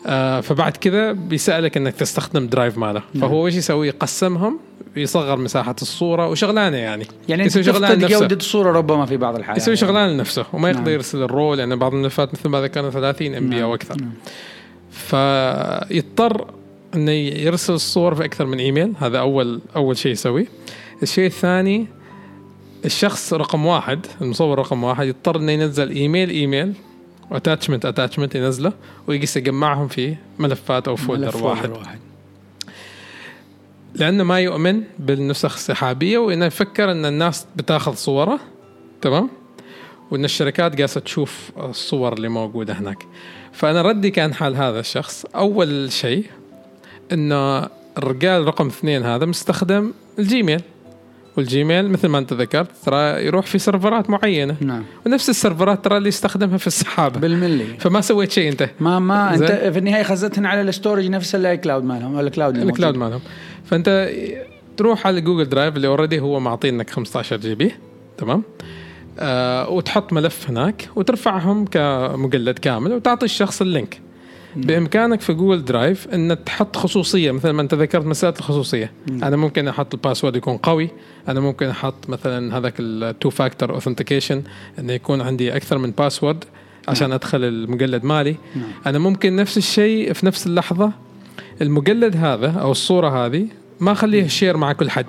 آه فبعد كذا بيسألك إنك تستخدم درايف ماله. نعم. فهو إيش يسوي؟ يقسمهم يصغر مساحة الصورة وشغلانة يعني. يعني يسوي شغلانة لنفسه. جوده الصورة ربما في بعض الحالات. يسوي شغلانة لنفسه وما يقدر نعم. يرسل ال raw لأن بعض الملفات مثل ما ذكرنا 30 MB أو أكثر. نعم. فيضطر إنه يرسل الصور في أكثر من إيميل. هذا أول أول شيء يسويه الشيء الثاني الشخص رقم واحد المصور رقم واحد يضطر إنه ينزل إيميل إيميل واتاتشمنت اتاتشمنت ينزله ويقيس يجمعهم في ملفات أو فولدر ملف واحد. واحد. لأنه ما يؤمن بالنسخ السحابية وإنه يفكر إن الناس بتاخذ صوره. تمام؟ وإن الشركات قاسه تشوف الصور اللي موجودة هناك. فأنا ردي كان حال هذا الشخص. أول شيء انه الرجال رقم اثنين هذا مستخدم الجيميل. والجيميل مثل ما أنت ذكرت ترى يروح في سيرفرات معينة. نعم. ونفس السيرفرات ترى اللي يستخدمها في السحابة. بالملي. فما سويت شيء أنت. ما ما أنت. في النهاية خزنتهن على ال storage نفس ال iCloud مالهم ولا ال cloud ال cloud. مالهم. فأنت تروح على جوجل درايف اللي already هو معطينك 15 GB. تمام؟ آه وتحط ملف هناك وترفعهم كمجلد كامل وتعطي الشخص ال link. بإمكانك في جوجل درايف إن تحط خصوصية مثل ما أنت ذكرت مسألة الخصوصية. مم. أنا ممكن أحط ال password يكون قوي أنا ممكن أحط مثلا هذاك ال two factor authentication إنه يكون عندي أكثر من password عشان أدخل المجلد مالي. نعم. أنا ممكن نفس الشيء في نفس اللحظة المجلد هذا أو الصورة هذه ما أخليه share مع كل حد.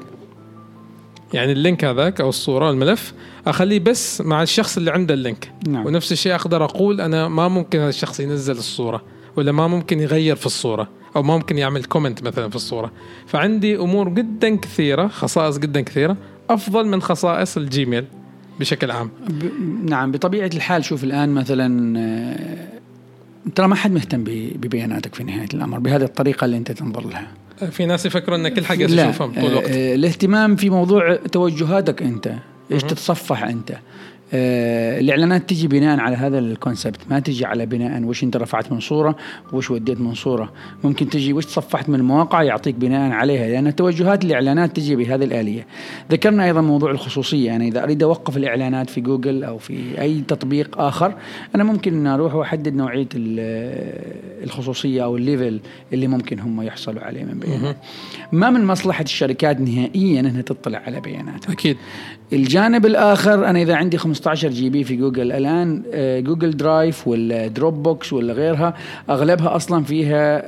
يعني ال link هذاك أو الصورة أو الملف أخليه بس مع الشخص اللي عنده ال link. نعم. ونفس الشيء أقدر أقول أنا ما ممكن هذا الشخص ينزل الصورة. ولا ما ممكن يغير في الصورة أو ما ممكن يعمل comment مثلا في الصورة. فعندي أمور جدا كثيرة خصائص جدا كثيرة أفضل من خصائص الجيميل بشكل عام. ب... نعم بطبيعة الحال شوف الآن مثلا آه، ترى ما حد مهتم ببياناتك في نهاية الأمر بهذه الطريقة اللي أنت تنظر لها. في ناس يفكروا إن كل حاجة لا تشوفها طول الوقت. آه، الاهتمام في موضوع توجهاتك أنت إيش. تتصفح أنت. آه، الإعلانات تجي بناء على هذا الكونسبت. ما تجي على بناء وش أنت رفعت من صورة وش وديت من صورة. ممكن تجي وش تصفحت من مواقع يعطيك بناء عليها لأن توجهات الإعلانات تجي بهذه الآلية. ذكرنا أيضا موضوع الخصوصية. يعني إذا أريد أوقف الإعلانات في جوجل أو في أي تطبيق آخر أنا ممكن ان أروح وأحدد نوعية ال- الخصوصية أو ال level اللي ممكن هم يحصلوا عليه من بيانات. ما من مصلحة الشركات نهائيا إنها تطلع على بياناتك أكيد. الجانب الآخر أنا إذا عندي 15 GB في جوجل الآن آه، جوجل درايف ولا دروب بوكس ولا غيرها أغلبها أصلا فيها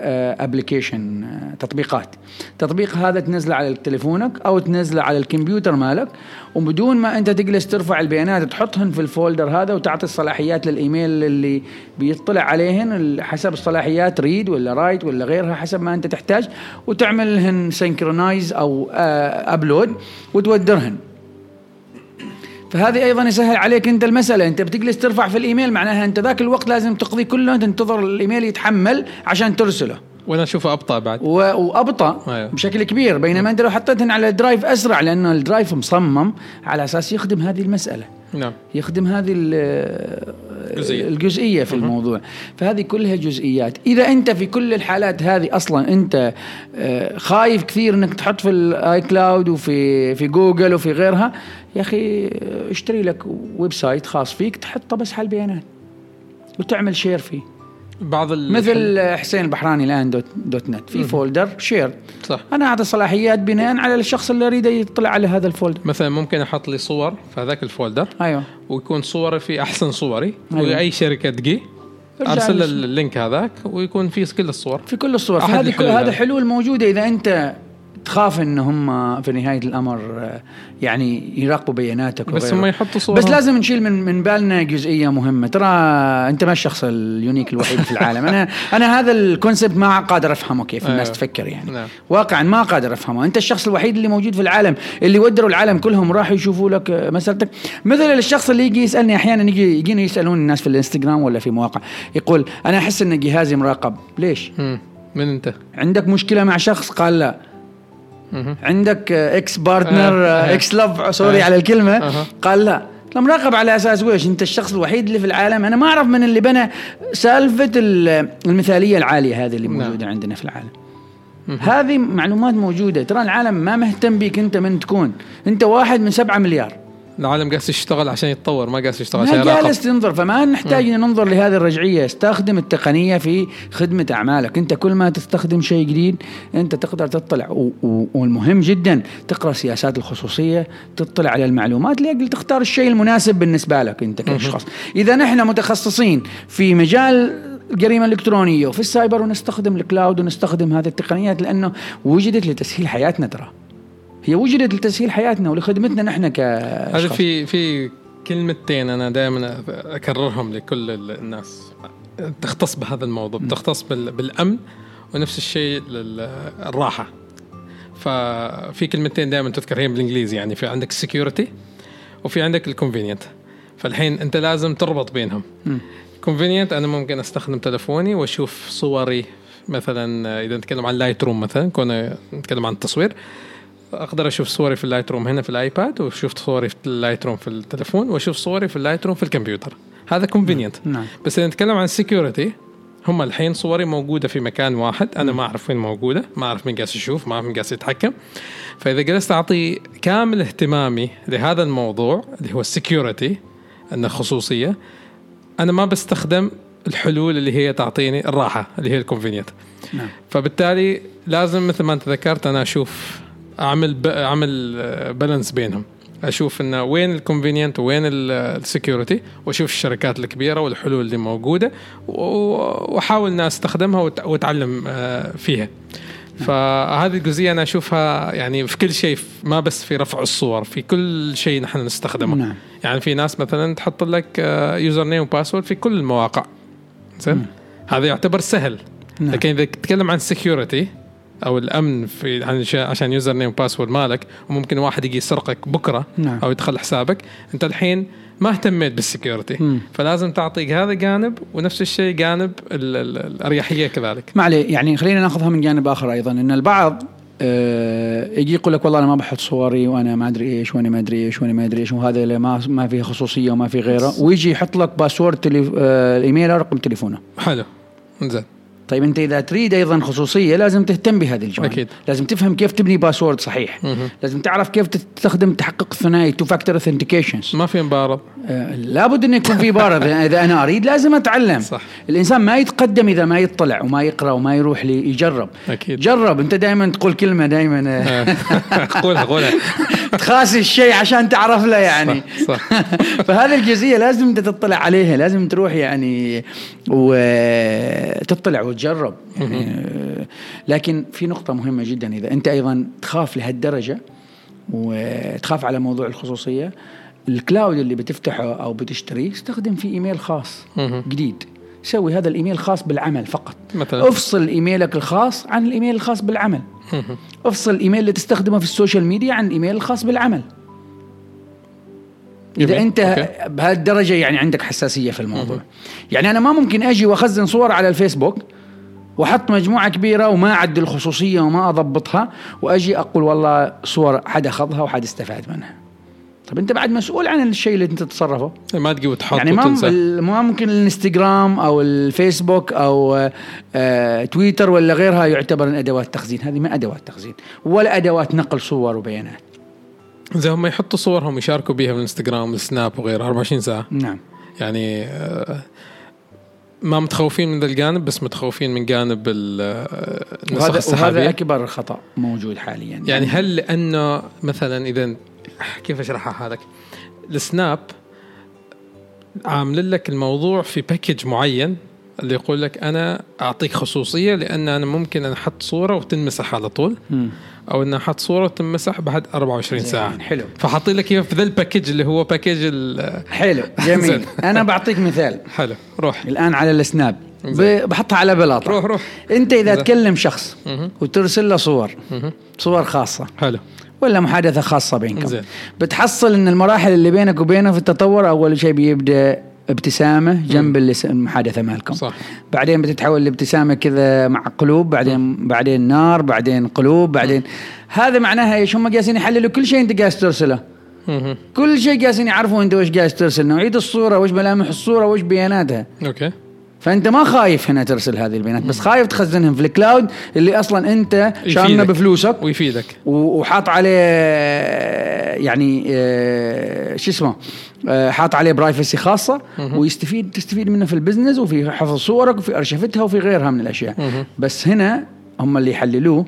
application تطبيقات. تطبيق هذا تنزله على تليفونك أو تنزله على الكمبيوتر مالك وبدون ما أنت تجلس ترفع البيانات تحطهن في ال folder هذا وتعطي الصلاحيات للإيميل اللي بيطلع عليهن حسب الصلاحيات read ولا write ولا غيرها حسب ما أنت تحتاج وتعملهن synchronize أو upload وتودرهن. فهذه أيضا يسهل عليك انت المسألة. أنت بتجلس ترفع في الإيميل معناها أنت ذاك الوقت لازم تقضي كله تنتظر الإيميل يتحمل عشان ترسله. وأنا أشوفه أبطأ بعد. و- وأبطأ أيوه. بشكل كبير بينما أنت لو حطيتهن على ال drive أسرع لأنه ال drive مصمم على أساس يخدم هذه المسألة. نعم. يخدم هذه ال- جزئية. الجزئية في الموضوع. فهذه كلها جزئيات. إذا أنت في كل الحالات هذه أصلا أنت آه، خايف كثير إنك تحط في الاي كلاود وفي في جوجل وفي غيرها يا أخي اشتري لك website خاص فيك تحطه بس على البيانات وتعمل share فيه. بعض. مثل حسين البحراني الآن dot, dot net في folder share صح. أنا أعطي صلاحيات بناء على الشخص اللي يريد يطلع على هذا الفولدر مثلا ممكن أحط لي صور في هذاك ال folder أيوه. ويكون صوري في أحسن صوري أيوة. وأي شركة تجي أرسل ال link هذاك ويكون فيه كل الصور. في كل الصور. هذا هذا. حلول موجوده إذا أنت تخاف إن هم في نهاية الأمر آه، يعني يراقبوا بياناتك بس. هم يحطوا صور بس لازم نشيل من من بالنا جزئية مهمة ترى أنت ما الشخص ال unique الوحيد في العالم أنا أنا هذا ال concept ما قادر أفهمه كيف الناس أيوة. تفكر يعني نعم. واقعا ما قادر أفهمه أنت الشخص الوحيد اللي موجود في العالم اللي ودروا العالم كلهم راحوا يشوفوا لك آه، مسألتك مثل الشخص اللي يجي يسألني أحيانا يجي يجيني يسألون الناس في الإنستغرام ولا في مواقع يقول أنا أحس إن جهازي مراقب ليش. من أنت؟ عندك مشكلة مع شخص قال لا. عندك ex partner. ex love sorry. على الكلمة. أها. قال لا. لا مراقب على أساس ويش؟ أنت الشخص الوحيد اللي في العالم. أنا ما أعرف من اللي بنى سالفة ال- المثالية العالية هذه اللي نعم. موجودة عندنا في العالم. هذه معلومات موجودة. ترى العالم ما مهتم بك أنت من تكون. أنت واحد من سبعة مليار. العالم قاعد يشتغل عشان يتطور ما قاعد يشتغل عشان يراقب جالس تنظر فما نحتاج ان ننظر لهذه الرجعية. استخدم التقنية في خدمة أعمالك. أنت كل ما تستخدم شيء جديد أنت تقدر تطلع. والمهم جدا تقرأ سياسات الخصوصية تطلع على المعلومات لأجل تختار الشيء المناسب بالنسبة لك أنت كشخص إذا نحن متخصصين في مجال الجريمة الإلكترونية وفي السايبر ونستخدم الكلاود ونستخدم هذه التقنيات لأنه وجدت لتسهيل حياتنا ترى. هي وجدت لتسهيل حياتنا ولخدمتنا نحن كاشخاص هذا في في كلمتين أنا دائما أكررهم لكل ال- الناس. تختص بهذا الموضوع تختص بال- بالأمن ونفس الشيء للراحه ففي كلمتين دائما تذكر هي بالإنجليزي يعني. في عندك ال security وفي عندك ال convenient فالحين أنت لازم تربط بينهم. convenient أنا ممكن أستخدم تلفوني وأشوف صوري مثلا إذا نتكلم عن لايت روم مثلا كنا نتكلم عن التصوير. أقدر أشوف صوري في اللايت روم هنا في الآيباد واشوف صوري في اللايت روم في التلفون وأشوف صوري في اللايت روم في الكمبيوتر. هذا convenient نعم. بس إذا نتكلم عن ال security هم الحين صوري موجودة في مكان واحد أنا ما أعرف وين موجودة ما أعرف مين قاعد يشوف ما أعرف مين قاعد يتحكم. فإذا جلست أعطي كامل اهتمامي لهذا الموضوع اللي هو ال security إنه خصوصية أنا ما بستخدم الحلول اللي هي تعطيني الراحة اللي هي ال convenient نعم. فبالتالي لازم مثل ما أنت ذكرت أنا أشوف أعمل. أعمل balance بينهم أشوف انه وين ال convenient وين ال security وأشوف الشركات الكبيرة والحلول اللي موجودة وأحاول اني أستخدمها وأتعلم آه، فيها فهذه الجزئية أنا أشوفها يعني في كل شيء ما بس في رفع الصور في كل شيء نحن نستخدمه نعم. يعني في ناس مثلا تحط لك username و password في كل المواقع زين هذا يعتبر سهل نعم. لكن إذا تتكلم عن ال security أو الأمن في عشان username و password مالك وممكن واحد يجي يسرقك بكرة نعم. أو يدخل حسابك. أنت الحين ما اهتميت بال security. فلازم تعطي هذا جانب ونفس الشيء جانب ال- ال- الأريحية كذلك. ما عليه. يعني خلينا ناخذها من جانب آخر أيضا إن البعض آه، يجي يقول لك والله أنا ما بحط صوري وأنا ما أدري إيش وأنا ما أدري إيش وأنا ما أدري إيش وهذا اللي ما ما فيه خصوصية وما في غيره ويجي يحط لك password تليف... آه، الإيميل رقم تليفونه. حلو. زين طيب أنت إذا تريد أيضا خصوصية لازم تهتم بهذه الجوانب. أكيد. لازم تفهم كيف تبني password صحيح. مهم. لازم تعرف كيف تستخدم التحقق الثنائي two factor authentications ما في مبارض لابد انه يكون في بارد إذا أنا أريد لازم أتعلم. صح. الإنسان ما يتقدم إذا ما يطلع وما يقرأ وما يروح لي يجرب. أكيد. جرب. أنت دائما تقول كلمة دائما قولها قولها. تخاسي الشيء عشان تعرف له يعني. صح، صح. فهذه الجزئية لازم أنت تطلع عليها. لازم تروح يعني وتطلع وتجرب يعني لكن في نقطة مهمة جدا. إذا أنت أيضا تخاف لهالدرجة وتخاف على موضوع الخصوصية ال cloud اللي بتفتحه أو بتشتريه استخدم فيه إيميل خاص. جديد. سوي هذا الإيميل خاص بالعمل فقط. مثلا. افصل إيميلك الخاص عن الإيميل الخاص بالعمل. افصل الايميل اللي تستخدمه في ال social media عن الايميل الخاص بالعمل. إذا. أنت okay. بهالدرجة يعني عندك حساسية في الموضوع. يعني أنا ما ممكن أجي وأخزن صور على الفيسبوك واحط مجموعة كبيرة وما اعدل الخصوصية وما أضبطها وأجي أقول والله صور حد أخذها وحد استفاد منها. طب أنت بعد مسؤول عن الشيء اللي أنت تتصرفه ما تجي وتحط يعني ما وتنسى. ما ممكن الانستغرام أو الفيسبوك أو آه تويتر ولا غيرها يعتبر أدوات تخزين هذه ما أدوات تخزين ولا أدوات نقل صور وبيانات. زي هم يحطوا صورهم يشاركوا بيها بالانستغرام والسناب وغيرها 24 ساعة. نعم. يعني آه، ما متخوفين من ذا الجانب بس متخوفين من جانب ال- النسخ وهذا, وهذا السحابيه أكبر خطا موجود حاليا يعني هل لأنه مثلا إذا كيف اشرحها لك؟ السناب عامل لك الموضوع في package معين اللي يقول لك أنا أعطيك خصوصية لأن أنا ممكن أحط صورة وتنمسح على طول. أو ان أحط صورة وتنمسح بعد 24 زين، ساعة. حلو. فحاطين لك اياها في ذا ال package اللي هو package ال- حلو جميل. أنا بعطيك مثال. حلو روح. الآن على السناب. بحطها على بلاطة. روح روح. أنت إذا. تكلم شخص. وترسل له صور. صور خاصة. حلو. ولا محادثة خاصة بينكم. زين. بتحصل إن المراحل اللي بينك وبينه في التطور أول شيء بيبدأ ابتسامة جنب المحادثة مالكم. صح. بعدين بتتحول لابتسامه كذا مع قلوب بعدين بعدين نار بعدين قلوب بعدين هذا معناها إيش هم قاسين يحللوا كل شيء انت قاعد ترسله. كل شيء قاسين يعرفوا انت وش قاعد ترسل نوعية الصورة وش ملامح الصورة وش بياناتها. أوكي. فأنت ما خايف هنا ترسل هذه البيانات بس خايف تخزنهم في ال cloud اللي أصلا أنت يفيدك. بفلوسك ويفيدك. وحاط عليه يعني آه، شو اسمه آه، حاط عليه privacy خاصة ويستفيد تستفيد منه في ال business وفي حفظ صورك وفي أرشفتها وفي غيرها من الأشياء. بس هنا هم اللي يحللوه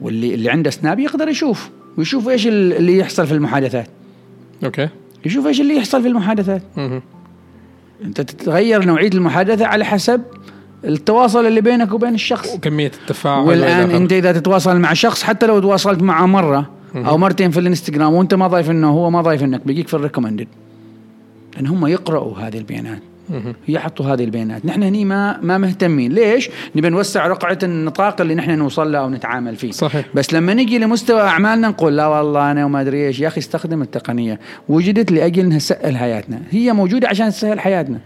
واللي اللي عنده سناب يقدر يشوف ويشوف إيش ال- اللي يحصل في المحادثات. okay. يشوف إيش اللي يحصل في المحادثات. أنت تتغير نوعية المحادثة على حسب التواصل اللي بينك وبين الشخص وكميه التفاعل والآن. أنت إذا تتواصل مع شخص حتى لو تواصلت معه مرة أو مرتين في الإنستغرام وأنت ما ضايف إنه هو ما ضايف إنك بيجيك في الريكومندد لأن هم يقرأوا هذه البيانات. يحطوا هذه البيانات. نحن هني ما ما مهتمين. ليش؟ نبي نوسع رقعة النطاق اللي نحن نوصل له أو نتعامل فيه. صحيح. بس لما نجي لمستوى أعمالنا نقول لا والله أنا وما أدري إيش. يا أخي استخدم التقنية. وجدت لأجل إنها تسهل حياتنا. هي موجودة عشان تسهل حياتنا.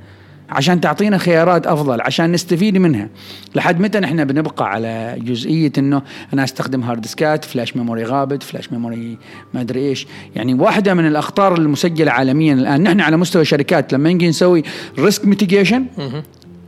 عشان تعطينا خيارات أفضل عشان نستفيد منها. لحد متى نحن بنبقى على جزئية إنه أنا أستخدم hard disk ات flash memory غابت flash memory ما أدري إيش؟ يعني واحدة من الأخطار المسجلة عالميا الآن. نحن على مستوى الشركات لما نجي نسوي risk mitigation.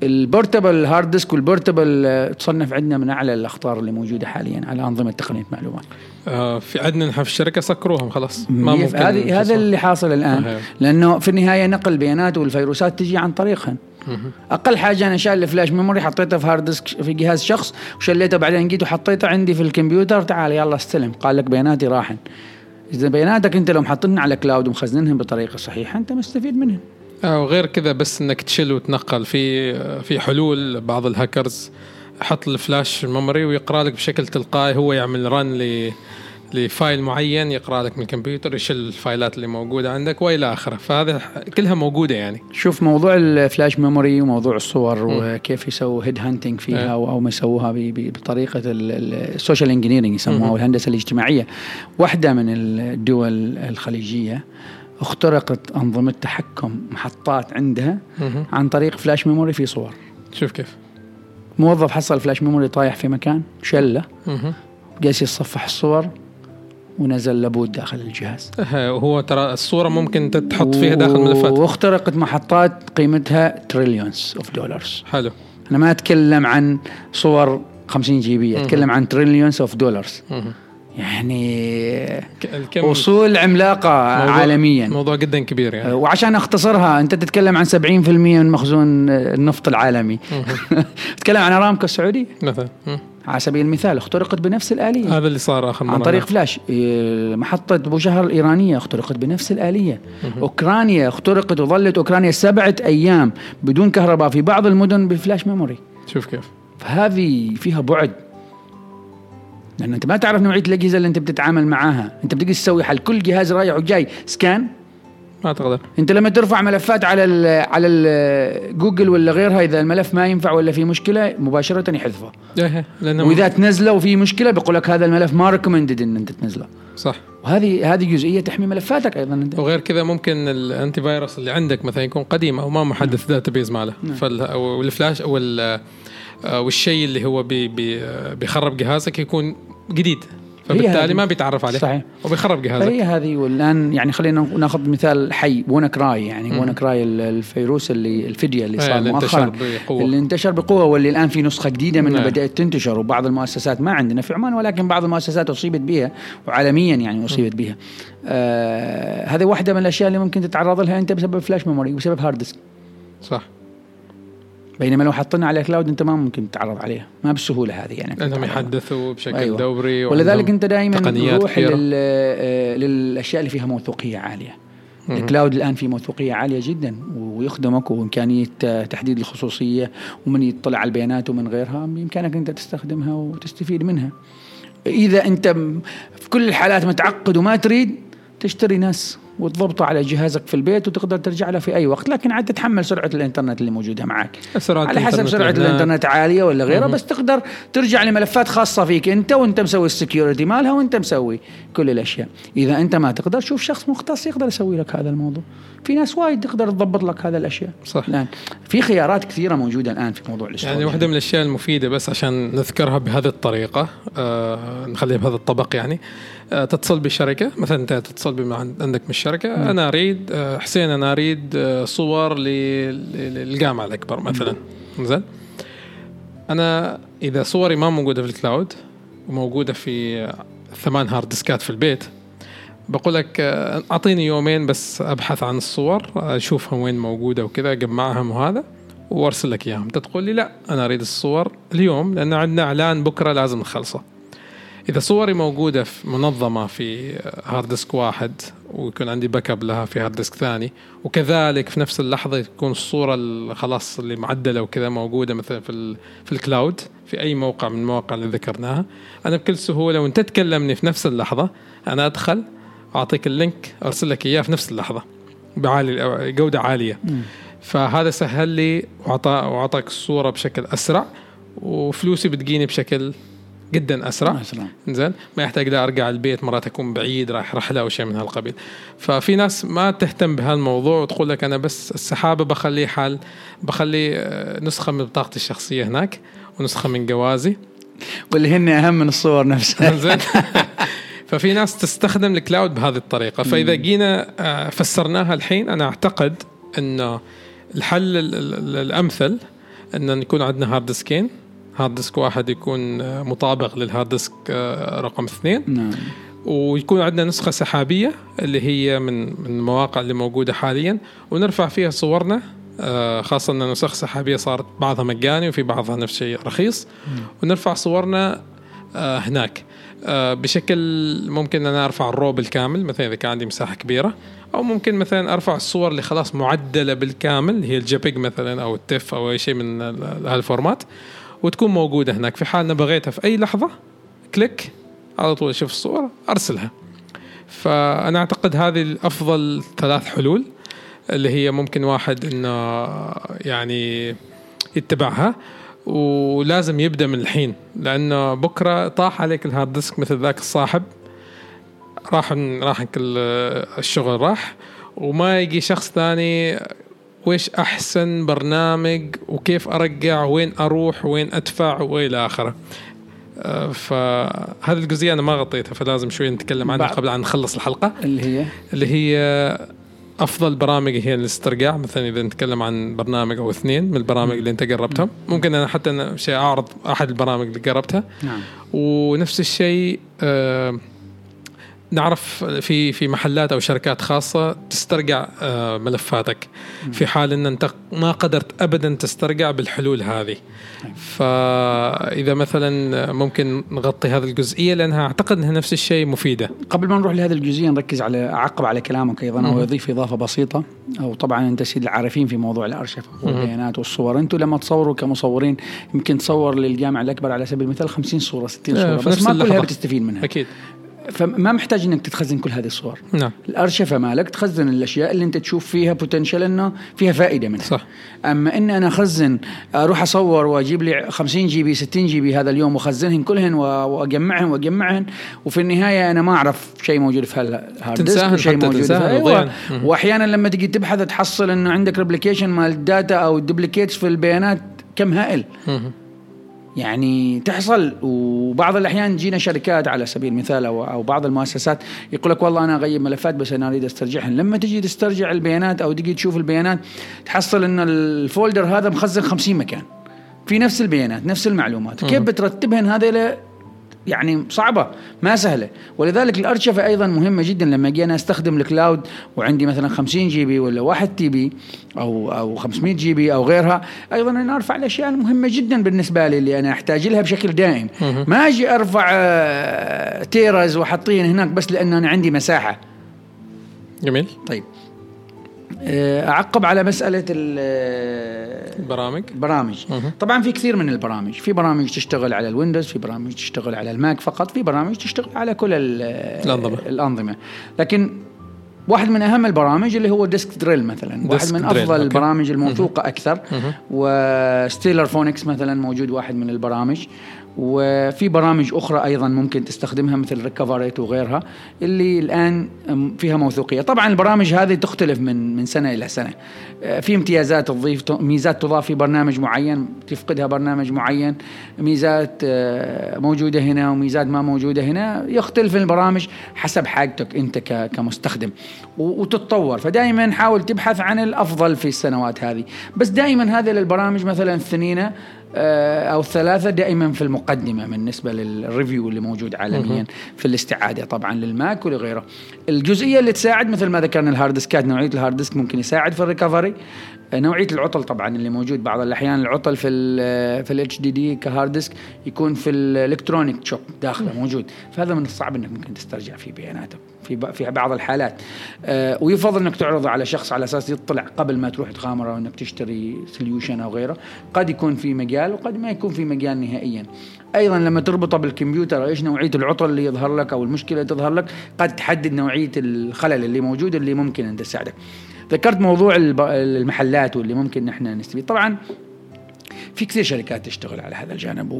ال portable hard disk وال portable تصنف عندنا من أعلى الأخطار اللي موجودة حاليا على أنظمة تقنية معلومات. آه في عندنا نحن في الشركة سكروهم خلاص. ما ممكن هذه هذا تصل. اللي حاصل الآن. لأنه في النهاية نقل البيانات والفيروسات تجي عن طريقهن. مهم. أقل حاجة أنا شايل ال flash memory حطيته في hard disk في جهاز شخص وشليته بعدين جيت وحطيته عندي في الكمبيوتر. تعال يلا استلم. قال لك بياناتي راحن. إذا بياناتك أنت لو محطنها على cloud ومخزنهم بطريقة صحيحة أنت مستفيد منهم آه وغير كذا بس إنك تشيل وتنقل. في في حلول بعض الهاكرز. حط ال flash memory ويقرأ لك بشكل تلقائي. هو يعمل run ل ل file معين يقرأ لك من الكمبيوتر يشيل ال file ات اللي موجودة عندك وإلى آخره. فهذا كلها موجودة يعني. شوف موضوع ال flash memory وموضوع الصور وكيف يسووا head hunting فيها إيه. أو أو ما يسووها بطريقة ال social engineering يسموها والهندسه الاجتماعية. واحدة من الدول الخليجية اخترقت أنظمة تحكم محطات عندها. عن طريق flash memory في صور. شوف كيف. موظف حصل flash memory طايح في مكان شله. قاس يتصفح الصور ونزل لابود داخل الجهاز. هو ترى الصورة ممكن تحط فيها داخل ملفات واخترقت محطات قيمتها تريليونز اوف دولارز حلو. أنا ما أتكلم عن صور 50 جي بي أتكلم عن تريليونز اوف دولارز. يعني أصول عملاقة موضوع- عالميا. موضوع جدا كبير يعني. وعشان أختصرها أنت تتكلم عن 70% من مخزون النفط العالمي. تتكلم عن أرامكو السعودي؟ مثلا. على سبيل المثال اخترقت بنفس الآلية. هذا اللي صار آخر مرة. عن طريق فلاش إيه، محطة بوشهر الإيرانية اخترقت بنفس الآلية. أوكرانيا اخترقت وظلت أوكرانيا سبعة أيام بدون كهرباء في بعض المدن ب flash memory. شوف كيف. فهذه فيها بعد. لأن أنت ما تعرف نوعية الأجهزة اللي أنت بتتعامل معاها. أنت بتقدر تسوي حل. كل جهاز رايح وجاي. scan. ما تقدر أنت لما ترفع ملفات على ال على ال جوجل ولا غيرها إذا الملف ما ينفع ولا في مشكلة مباشرة يحذفه. إيه لأنه وإذا تنزله وفي مشكلة بيقول لك هذا الملف ما recommended إن أنت تنزله. صح. وهذه هذه جزئية تحمي ملفاتك أيضا. انت وغير كذا ممكن ال antivirus اللي عندك مثلا يكون قديم أو ما محدث database ماله. فال- أو الفلاش أو ال- والشيء اللي هو بي بي بيخرب جهازك يكون جديد فبالتالي. ما بيتعرف عليه صحيح. وبيخرب جهازك هي هذه والآن يعني خلينا ناخذ مثال حي WannaCry يعني WannaCry ال- الفيروس اللي الفديه اللي إيه، صار اللي انتشر مؤخرا بقوة. اللي انتشر بقوة واللي الآن في نسخة جديدة منه نعم. بدأت تنتشر وبعض المؤسسات ما عندنا في عمان ولكن بعض المؤسسات أصيبت بها وعالميا يعني أصيبت بها آه هذه واحدة من الأشياء اللي ممكن تتعرض لها أنت بسبب flash memory بسبب hard disk صح بينما لو حطينا على كلاود أنت ما ممكن تتعرض عليها ما بالسهولة هذه يعني لانهم. يحدثوا بشكل أيوة. دوري ولذلك أنت دائما تقنيات روح كثيرة. لل... آه، للأشياء اللي فيها موثوقية عالية الكلاود الآن في موثوقية عالية جدا ويخدمك وإمكانية تحديد الخصوصية ومن يطلع على البيانات ومن غيرها بإمكانك أنت تستخدمها وتستفيد منها إذا أنت في كل الحالات متعقد وما تريد تشتري NAS وتضبطه على جهازك في البيت وتقدر ترجع له في أي وقت. لكن عاد تتحمل سرعة الإنترنت اللي موجودة معك. على حسب سرعة. الإنترنت عالية ولا غيرها بس تقدر ترجع لملفات خاصة فيك أنت وأنت مسوي ال security مالها وأنت مسوي كل الأشياء. إذا أنت ما تقدر شوف شخص مختص يقدر يسوي لك هذا الموضوع. في ناس وايد تقدر تضبط لك هذا الأشياء. صح. الان في خيارات كثيرة موجودة الآن في موضوع ال storage يعني واحدة من الأشياء المفيدة بس عشان نذكرها بهذه الطريقة آه نخليها بهذا الطبق يعني. تتصل بالشركة مثلا أنت تتصل بما عند- عندك من الشركة. أنا أريد آه حسين أنا أريد آه صور ل- ل- للجامعة الأكبر مثلا. زين؟ أنا إذا صوري ما موجودة في ال cloud وموجودة في آه، ثمان hard disk ات في البيت بقول لك آه، أعطيني يومين بس أبحث عن الصور اشوفها وين موجودة وكذا أجمعهم وهذا وأرسل لك إياهم. أنت تقول لي لا أنا أريد الصور اليوم لأن عندنا إعلان بكرة لازم نخلصه. إذا صوري موجودة في منظمة في hard disk واحد ويكون عندي backup لها في hard disk ثاني وكذلك في نفس اللحظة تكون الصورة ال- خلاص اللي معدلة وكذا موجودة مثلا في ال- في ال cloud في أي موقع من المواقع اللي ذكرناها. أنا بكل سهولة وأنت تكلمني في نفس اللحظة أنا أدخل أعطيك ال link أرسل لك إياه في نفس اللحظة بعالي جودة عالية. فهذا سهل لي وأعطاك الصورة بشكل أسرع وفلوسي بتجيني بشكل جدا أسرع. أسرع. زين. ما يحتاج لا أرجع البيت مرات أكون بعيد رايح رحله أو شيء من هالقبيل. ففي ناس ما تهتم بهالموضوع وتقول لك أنا بس السحابة بخليه حال بخلي آه، نسخة من بطاقتي الشخصية هناك ونسخة من جوازي. واللي هن أهم من الصور نفسها. زين. ففي ناس تستخدم الكلاود بهذه الطريقة. فإذا جينا آه، فسرناها الحين أنا أعتقد إنه الحل ال- ال- الأمثل ان يكون عندنا hard disk ين hard disk واحد يكون مطابق لل hard disk آه، رقم اثنين. نعم. ويكون عندنا نسخة سحابية اللي هي من من المواقع اللي موجودة حاليا ونرفع فيها صورنا آه، خاصة أن نسخ سحابية صارت بعضها مجاني وفي بعضها نفس الشيء رخيص. ونرفع صورنا آه، هناك. بشكل ممكن أنا أرفع ال raw بالكامل مثلا إذا كان عندي مساحة كبيرة أو ممكن مثلا أرفع الصور اللي خلاص معدلة بالكامل اللي هي ال JPEG مثلا أو ال TIFF أو أي شيء من ال- هال format. وتكون موجودة هناك. في حال بغيتها في أي لحظة click على طول أشوف الصورة أرسلها. فأنا أعتقد هذه الأفضل ثلاث حلول اللي هي ممكن واحد انه يعني يتبعها ولازم يبدأ من الحين. لأنه بكرة طاح عليك ال hard disk مثل ذاك الصاحب راح راح الشغل راح وما يجي شخص ثاني ويش أحسن برنامج وكيف أرجع وين أروح وين أدفع وإلى آخره. آه، فهذه الجزئية أنا ما غطيتها فلازم شوي نتكلم عنها قبل ان نخلص الحلقة. اللي هي؟ اللي هي أفضل برامج هي الاسترجاع مثلا إذا نتكلم عن برنامج أو اثنين من البرامج اللي أنت جربتهم. ممكن أنا حتى أنا شيء أعرض أحد البرامج اللي جربتها. نعم. ونفس الشيء آه، نعرف في في محلات أو شركات خاصة تسترجع آه، ملفاتك. في حال إن أنت ما قدرت ابدا تسترجع بالحلول هذه. فإذا مثلا ممكن نغطي هذه الجزئية لأنها أعتقد إنها نفس الشيء مفيدة. قبل ما نروح لهذه الجزئية نركز على اعقب على كلامك أيضا أو. اضيف إضافة بسيطة. أو طبعا أنت سيد العارفين في موضوع الأرشفة والبيانات والصور. أنتم لما تصوروا كمصورين يمكن تصور للجامع الأكبر على سبيل المثال 50 صورة 60 آه، صورة بس ما كلها. بتستفيد منها. أكيد. فما محتاج إنك تتخزن كل هذه الصور. نعم. الأرشفة مالك تخزن الأشياء اللي أنت تشوف فيها potential إنه فيها فائدة منها. صح. أما ان أنا أخزن أروح أصور وأجيب لي 50 GB 60 GB هذا اليوم وأخزنهن كلهن و- وأجمعهن وأجمعهن وفي النهاية أنا ما أعرف شيء موجود في هال hard disk شيء موجود في أيوة. وأحيانا لما تجي تبحث تحصل إنه عندك replication مال ال data أو ال duplicates في البيانات كم هائل. يعني تحصل. وبعض الأحيان تجينا شركات على سبيل المثال أو أو بعض المؤسسات يقول لك والله أنا أغلب ملفات بس أنا أريد استرجعهن لما تجي تسترجع البيانات أو تجي تشوف البيانات تحصل إن ال folder هذا مخزن 50 مكان. في نفس البيانات نفس المعلومات. كيف بترتبهن هذه يعني صعبة ما سهلة. ولذلك الأرشفة أيضا مهمة جدا لما أجي أنا أستخدم ال cloud وعندي مثلا 50 GB ولا 1 TB أو أو 500 GB أو غيرها أيضا أنا أرفع الأشياء المهمة جدا بالنسبة لي اللي أنا أحتاج لها بشكل دائم. ما أجي أرفع آه، تيرز وأحطين هناك بس لأن أنا عندي مساحة. جميل. طيب. آه، أعقب على برامج البرامج مهم. طبعا في كثير من البرامج في برامج تشتغل على ال Windows في برامج تشتغل على ال Mac فقط في برامج تشتغل على كل ال- الأنظمة. الأنظمة لكن واحد من أهم البرامج اللي هو Disk Drill مثلا واحد Disk من Drill، أفضل okay. البرامج الموثوقة أكثر. و Stellar Phoenix مثلا موجود واحد من البرامج وفي برامج أخرى أيضا ممكن تستخدمها مثل Recoverit وغيرها اللي الآن فيها موثوقية. طبعا البرامج هذه تختلف من من سنة إلى سنة. آه، في امتيازات تضيف ميزات تضاف في برنامج معين تفقدها برنامج معين. ميزات آه، موجودة هنا وميزات ما موجودة هنا. يختلف البرامج حسب حاجتك أنت ك- كمستخدم. وتتطور. فدائما حاول تبحث عن الأفضل في السنوات هذه. بس دائما هذه البرامج مثلا الثنينة آه، أو الثلاثه دائما في المقدمة بالنسبة لل review اللي موجود عالميا في الاستعادة طبعا لل Mac ولغيره. الجزئية اللي تساعد مثل ما ذكرنا ال hard disk ات نوعية ال hard disk ممكن يساعد في ال recovery. آه، نوعية العطل طبعا اللي موجود بعض الأحيان العطل في ال في ال HDD ك hard disk يكون في ال electronic chip داخله موجود. فهذا من الصعب إنك ممكن تسترجع فيه بياناتك في في بعض الحالات. آه، ويفضل إنك تعرضه على شخص على أساس يطلع قبل ما تروح تغامر أو إنك تشتري solution أو غيره. قد يكون في مجال وقد ما يكون في مجال نهائيا. أيضا لما تربطه بالكمبيوتر إيش نوعية العطل اللي يظهر لك أو المشكلة اللي تظهر لك قد تحدد نوعية الخلل اللي موجود اللي ممكن أن تساعدك. ذكرت موضوع المحلات واللي ممكن نحن نستفيد. طبعا في كثير شركات تشتغل على هذا الجانب؟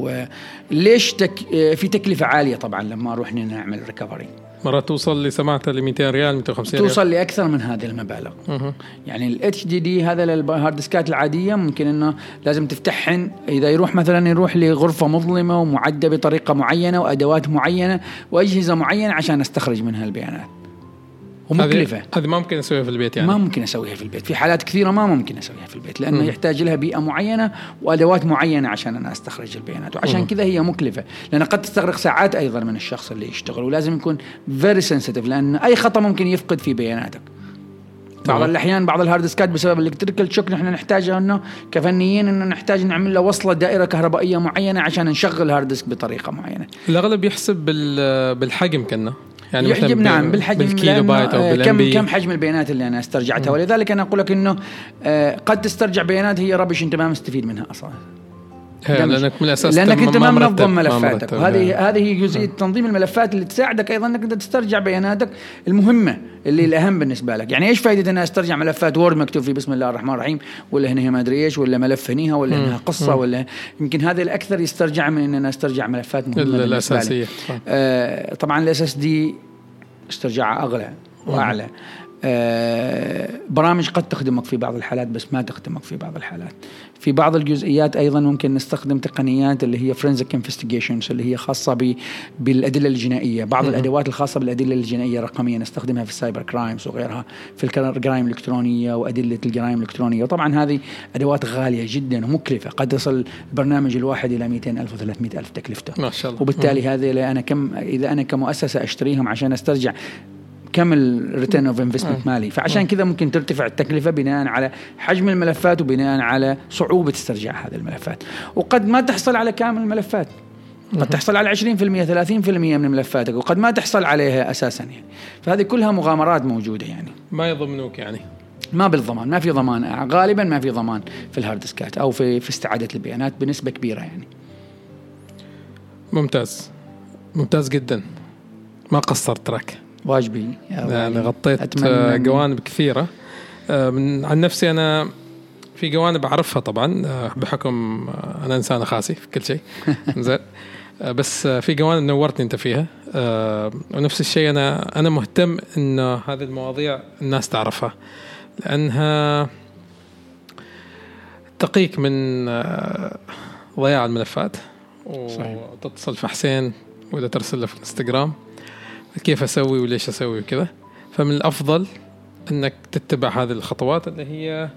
وليش تك في تكلفة عالية طبعا لما نروح نعمل recovery مرات توصل اللي سمعتها ل 200 ريال 250 ريال. توصل لأكثر من هذه المبالغ. مهم. يعني ال HDD هذا لل hard disk ات العادية ممكن إنه لازم تفتحهن. إذا يروح مثلا يروح لغرفة مظلمة ومعدة بطريقة معينة وأدوات معينة وأجهزة معينة عشان أستخرج منها البيانات. ومكلفه هذه ما ممكن أسويها في البيت يعني. ما ممكن أسويها في البيت. في حالات كثيرة ما ممكن أسويها في البيت لأنه يحتاج لها بيئة معينة وأدوات معينة عشان أنا استخرج البيانات. وعشان كذا هي مكلفه لأن قد تستغرق ساعات أيضا من الشخص اللي يشتغل ولازم يكون very sensitive لأن أي خطأ ممكن يفقد في بياناتك. بعض. الأحيان بعض ال hard disk ات بسبب ال electrical shock نحن نحتاجها إنه كفنيين إنه نحتاج نعمل له وصلة دائرة كهربائية معينة عشان نشغل ال hard disk بطريقة معينة. الأغلب يحسب بال- بالحجم كنا. يعني ب- نعم بالحجم بالكيلوبايت أو آه، بال M كم B كم حجم البيانات اللي أنا استرجعتها؟ ولذلك أنا أقول لك إنه آه، قد تسترجع بيانات هي ربش أنت ما مستفيد منها أصلا. لأنك من الاساس لأنك أنت ما منظم ملفاتك. وهذه هذه هي جزئية تنظيم الملفات اللي تساعدك أيضا أنك أنت تسترجع بياناتك المهمة اللي الأهم بالنسبة لك يعني إيش فائده اني أسترجع ملفات Word مكتوب فيه بسم الله الرحمن الرحيم ولا هنا ما أدري إيش ولا ملف هنيها ولا. انها قصة مم. ولا يمكن هذا الأكثر يسترجع من أن أنا أسترجع ملفات مهمة. الأساسية. آه، طبعا ال SSD استرجاعها أغلى وأعلى آه، برامج قد تخدمك في بعض الحالات بس ما تخدمك في بعض الحالات في بعض الجزئيات أيضا ممكن نستخدم تقنيات اللي هي forensic investigations اللي هي خاصة ب- بالأدلة الجنائية. بعض مم. الأدوات الخاصة بالأدلة الجنائية الرقمية نستخدمها في ال cyber crimes وغيرها في الجرائم الإلكترونية وأدلة الجرائم الإلكترونية. وطبعا هذه أدوات غالية جدا ومكلفة قد يصل البرنامج الواحد إلى 200 ألف و300 ألف تكلفته ما شاء الله. وبالتالي هذه أنا كم إذا أنا كمؤسسة أشتريهم عشان أسترجع كم ال return of investment مالي. فعشان كذا ممكن ترتفع التكلفة بناء على حجم الملفات وبناء على صعوبة استرجاع هذه الملفات. وقد ما تحصل على كامل الملفات. قد تحصل على 20% 30% من ملفاتك وقد ما تحصل عليها أساسا يعني. فهذه كلها مغامرات موجودة يعني. ما يضمنوك يعني. ما بالضمان. ما في ضمان. غالبا ما في ضمان في ال hard disk ات أو في في استعادة البيانات بنسبة كبيرة يعني. ممتاز. ممتاز جدا. ما قصرت تراك واجد يعني غطيت جوانب كثيرة. من عن نفسي أنا في جوانب أعرفها طبعا بحكم أنا إنسان خاسي في كل شيء. زين. بس في جوانب نورتني أنت فيها. ونفس الشيء أنا أنا مهتم إن هذه المواضيع الناس تعرفها لأنها تقيك من ضياع الملفات. وتتصل في حسين ولا ترسل له في الإنستغرام. كيف أسوي وليش أسوي وكذا. فمن الأفضل إنك تتبع هذه الخطوات اللي هي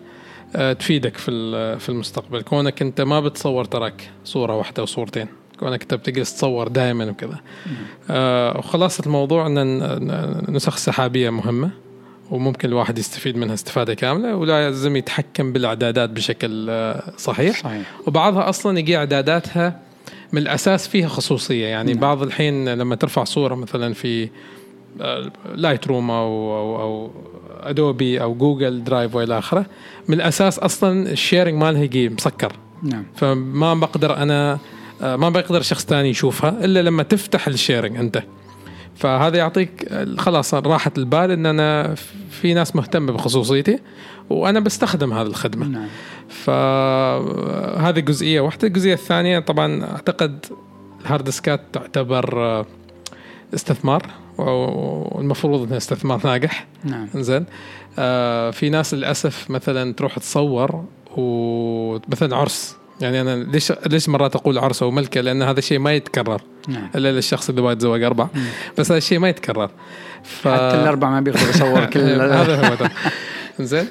آه، تفيدك في في المستقبل. كونك أنت ما بتصور تراك صورة واحدة وصورتين كونك أنت بتجلس تصور دائما وكذا. آه وخلاصة الموضوع إن النسخ السحابيه مهمة وممكن الواحد يستفيد منها استفادة كاملة ولا لازم يتحكم بالاعدادات بشكل آه، صحيح, صحيح. وبعضها أصلا يجي اعداداتها من الأساس فيها خصوصية. يعني نعم. بعض الحين لما ترفع صورة مثلا في Light آه، room أو أو, أو Adobe أو Google Drive وإلى آخره من الأساس أصلا ال sharing مالها يجي مسكر. نعم. فما بقدر أنا آه، ما بقدر شخص ثاني يشوفها إلا لما تفتح ال sharing أنت. فهذا يعطيك خلاص راحة البال إن أنا في ناس مهتمة بخصوصيتي. وأنا بستخدم هذه الخدمة. نعم. فهذه جزئية واحدة. الجزئية الثانية طبعا أعتقد الهارد ديسكات تعتبر آه، استثمار والمفروض انه استثمار ناجح. نعم. زين آه في ناس للأسف مثلا تروح تصور ومثلا عرس. يعني أنا ليش ليش مرات أقول عرس أو ملكة؟ لأن هذا الشيء ما يتكرر. نعم. إلا للشخص اللي يبغى يتزوج أربع مم. بس هذا الشيء ما يتكرر. ف... حتى الاربع ما بيقدر يصور كل هذا هو. زين.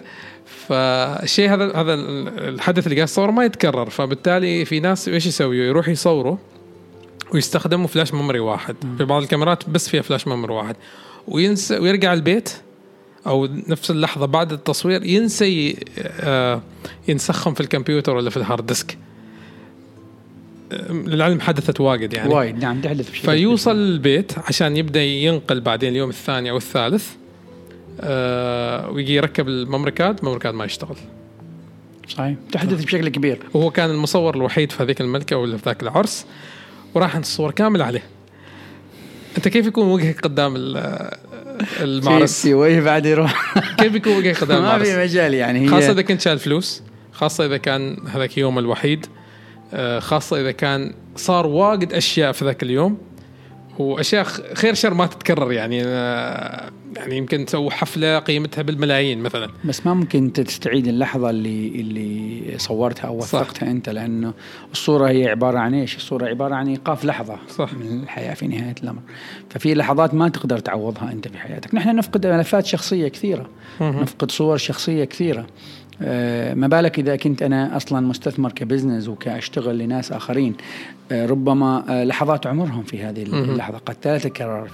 فالشيء هذا هذا الحدث اللي قاعد يصور ما يتكرر. فبالتالي في ناس إيش يسويوا يروح يصوروا ويستخدموا flash memory واحد. في بعض الكاميرات بس فيها flash memory واحد. وينسى ويرجع البيت أو نفس اللحظة بعد التصوير ينسى آه، ينسخهم في الكمبيوتر ولا في ال hard disk. للعلم حدثت واجد يعني. وايد. نعم تحدث فيوصل البيت عشان يبدأ ينقل بعدين اليوم الثاني أو الثالث. آه ويجي يركب ال memory card ما يشتغل. صحيح. تحدث بشكل كبير. وهو كان المصور الوحيد في هذيك الملكة ولا في ذاك العرس وراح الصور كامل عليه. أنت كيف يكون وجهك قدام المعرس؟ في وجه بعد يروح. كيف يكون وجهك قدام المعرس؟ ما في مجال يعني هي خاصة إذا كنت شايل فلوس خاصة إذا كان هذاك يوم الوحيد آه، خاصة إذا كان صار واجد أشياء في ذاك اليوم وأشياء خير شر ما تتكرر يعني. آه، يعني يمكن تسوي حفلة قيمتها بالملايين مثلا. بس ما ممكن انت تستعيد اللحظة اللي اللي صورتها أو وثقتها أنت لأنه الصورة هي عبارة عن إيش؟ الصورة عبارة عن إيقاف لحظة صح. من الحياة في نهاية الأمر. ففي لحظات ما تقدر تعوضها أنت في حياتك. نحن نفقد ملفات شخصية كثيرة. نفقد صور شخصية كثيرة. آه، ما بالك إذا كنت أنا أصلا مستثمر كبزنس وكأشتغل لناس آخرين. آه، ربما آه، لحظات عمرهم في هذه اللحظة قد لا تتكرر.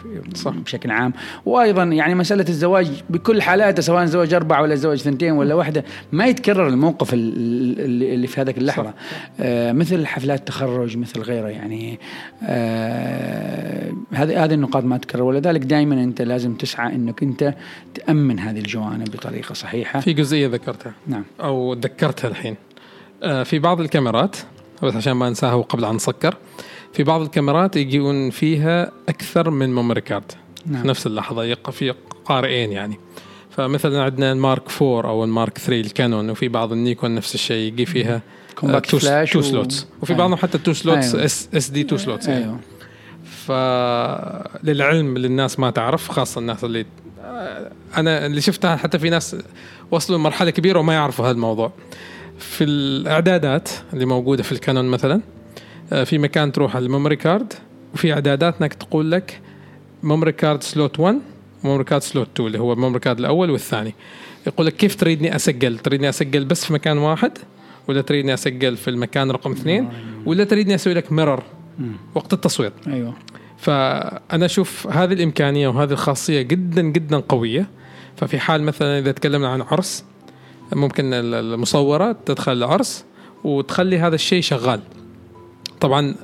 بشكل عام. وأيضا يعني مسألة الزواج بكل حالاته سواء زواج اربعه ولا زواج ثنتين ولا واحدة ما يتكرر الموقف اللي في هذيك اللحظة. آه مثل حفلات التخرج مثل غيره يعني. هذه هذه النقاط ما تتكرر ولذلك دائما أنت لازم تسعى إنك أنت تأمن هذه الجوانب بطريقة صحيحة. في جزئية ذكرتها. نعم. أو ذكرتها الحين. في بعض الكاميرات بس عشان ما ننساها وقبل أن نسكر في بعض الكاميرات يجون فيها أكثر من memory card. نعم. في نفس اللحظة يقع في قارئين يعني فمثلا عندنا ال Mark 4 أو ال Mark 3 ال Canon وفي بعض النيكون نفس الشيء يجي فيها compact two, flash two slots وفي أيوه. بعضهم حتى two slots أيوه. S, SD two slots يعني. أيوه فللعلم للناس ما تعرف خاصة الناس اللي أنا اللي شفتها حتى في ناس وصلوا لمرحلة كبيرة وما يعرفوا هذا الموضوع في الإعدادات اللي موجودة في ال Canon مثلا آه، في مكان تروح على ال memory card وفي إعدادات انك تقول لك memory card slot 1 و memory card slot 2 اللي هو ال memory card الأول والثاني. يقول لك كيف تريدني أسجل؟ تريدني أسجل بس في مكان واحد ولا تريدني أسجل في المكان رقم اثنين ولا تريدني أسوي لك mirror وقت التصوير؟ أيوه. فأنا أشوف هذه الإمكانية وهذه الخاصية جدا جدا قوية. ففي حال مثلا إذا تكلمنا عن عرس ممكن المصورة تدخل العرس وتخلي هذا الشيء شغال. طبعا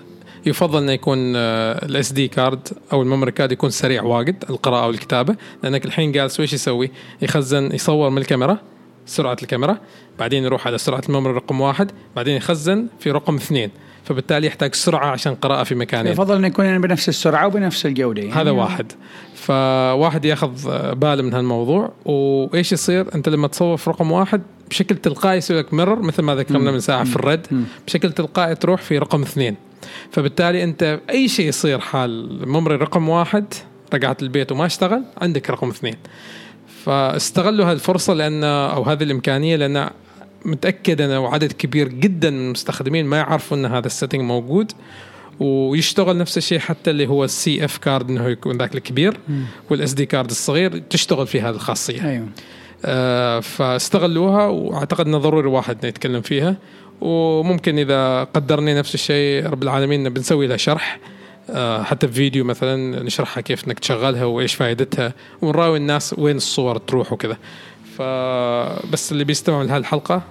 يفضل إنه يكون ال SD card أو ال memory card يكون سريع واجد القراءة والكتابة لأنك الحين جالس وش يسوي؟ يخزن يصور من الكاميرا سرعة الكاميرا بعدين يروح على سرعة ال memory رقم واحد بعدين يخزن في رقم اثنين فبالتالي يحتاج سرعة عشان قراءة في مكانين. يفضل إنه يكون بنفس السرعة وبنفس الجودة. يعني هذا واحد. فواحد ياخذ باله من هالموضوع وإيش يصير؟ أنت لما تصور في رقم واحد بشكل تلقائي يسوي لك mirror مثل ما ذكرنا من ساعة في ال RAID. بشكل تلقائي تروح في رقم اثنين. فبالتالي أنت أي شيء يصير حال memory رقم واحد رجعت البيت وما اشتغل عندك رقم اثنين. فاستغلوا هالفرصه لأن أو هذه الإمكانية لأن متأكد أنا وعدد كبير جدا من المستخدمين ما يعرفوا أن هذا ال setting موجود. ويشتغل نفس الشيء حتى اللي هو ال CF card إنه يكون ذاك الكبير وال SD card الصغير تشتغل في هذه الخاصية. أيوه. فاستغلوها وأعتقد إنه ضروري واحد يتكلم فيها. وممكن إذا قدرني نفس الشيء رب العالمين بنسوي لها شرح. آه حتى بفيديو مثلا نشرحها كيف إنك تشغلها وإيش فائدتها ونراوي الناس وين الصور تروح وكذا. فبس اللي بيستمع لهالحلقة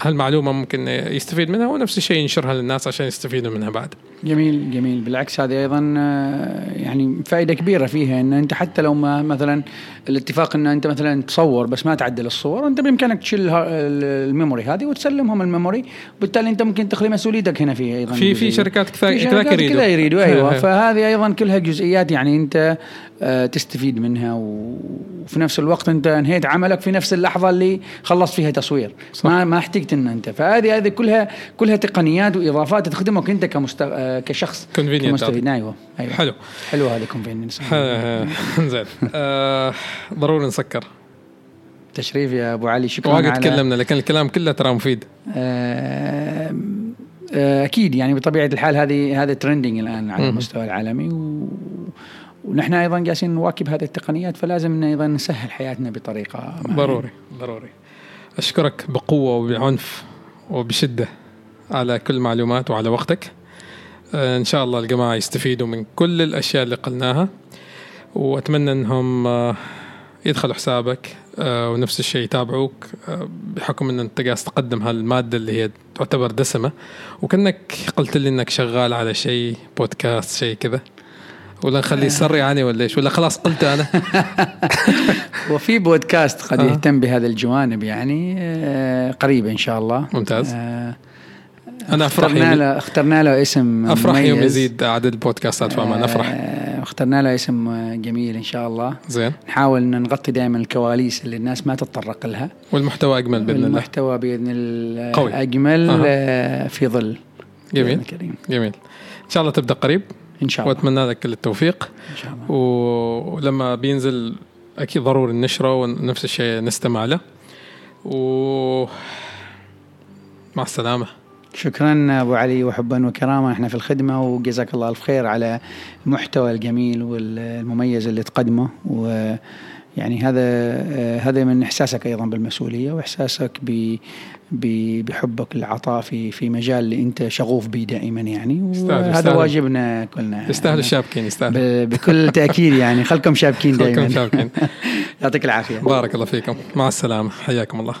هالمعلومة ممكن يستفيد منها ونفس الشيء ينشرها للناس عشان يستفيدوا منها بعد. جميل جميل. بالعكس هذه أيضا آه، يعني فائدة كبيرة فيها إن أنت حتى لو ما مثلا الاتفاق إن أنت مثلا تصور بس ما تعدل الصور أنت بإمكانك تشيل ال memory هذه وتسلمهم ال memory وبالتالي أنت ممكن تخلي مسؤوليتك هنا فيها أيضا. في في شركات كثير كذا يريدوا. يريدوا أيوه. فهذه أيضا كلها جزئيات يعني أنت آه، تستفيد منها وفي نفس الوقت أنت أنهيت عملك في نفس اللحظة اللي خلصت فيها تصوير. صح. ما ما احتجت إن أنت. فهذه هذه كلها كلها تقنيات وإضافات تخدمك أنت كمست... آه، كشخص كمستفيد أيوه أيوه. حلو. حلو هذه convenience زين. آه ضروري نسكر. تشريف يا أبو علي. شكرا واجد تكلمنا لكن الكلام كله ترى مفيد. آه أكيد يعني بطبيعة الحال هذه هذا trending الآن على المستوى العالمي. و ونحن أيضا جالسين نواكب هذه التقنيات فلازم أيضا نسهل حياتنا بطريقة ضروري ضروري. أشكرك بقوة وبعنف وبشدة على كل المعلومات وعلى وقتك. آه، إن شاء الله الجماعة يستفيدوا من كل الأشياء اللي قلناها. وأتمنى إنهم آه، يدخلوا حسابك آه، ونفس الشيء يتابعوك بحكم إن أنت قاعد تقدم هالمادة اللي هي تعتبر دسمة. وكأنك قلت لي إنك شغال على شيء بودكاست شيء كذا. ولا نخليه سر يعني ولا إيش؟ ولا خلاص قلت أنا؟ وفي بودكاست قد يهتم بهذا الجوانب يعني قريب إن شاء الله. ممتاز. أنا أفرح اخترنا له اخترنا له اسم أفرح مميز. يوم يزيد عدد البودكاستات فامان أفرح. آه، اخترنا له اسم جميل إن شاء الله. زين. نحاول إن نغطي دائما الكواليس اللي الناس ما تتطرق لها. والمحتوى أجمل بإذن الله. المحتوى بإذن الله قوي. أجمل أه. في ظل. جميل. جميل. إن شاء الله تبدأ قريب. إن شاء الله. وأتمنى لك كل التوفيق. إن شاء الله. ولما بينزل أكيد ضروري نشره ونفس الشيء نستمع له. و مع السلامة. شكرا أبو علي وحبا وكرامة. إحنا في الخدمة وجزاك الله الف خير على المحتوى الجميل والمميز اللي تقدمه. و يعني هذا هذا من إحساسك أيضا بالمسؤولية وإحساسك بحبك للعطاء في في مجال اللي انت شغوف به دائما يعني. وهذا واجبنا كلنا يستاهلوا الشابكين يستاهلوا بكل تأكيد يعني. خلكم شابكين دائما. خلكم شابكين. يعطيك العافية. بارك الله فيكم. مع السلامة. حياكم الله.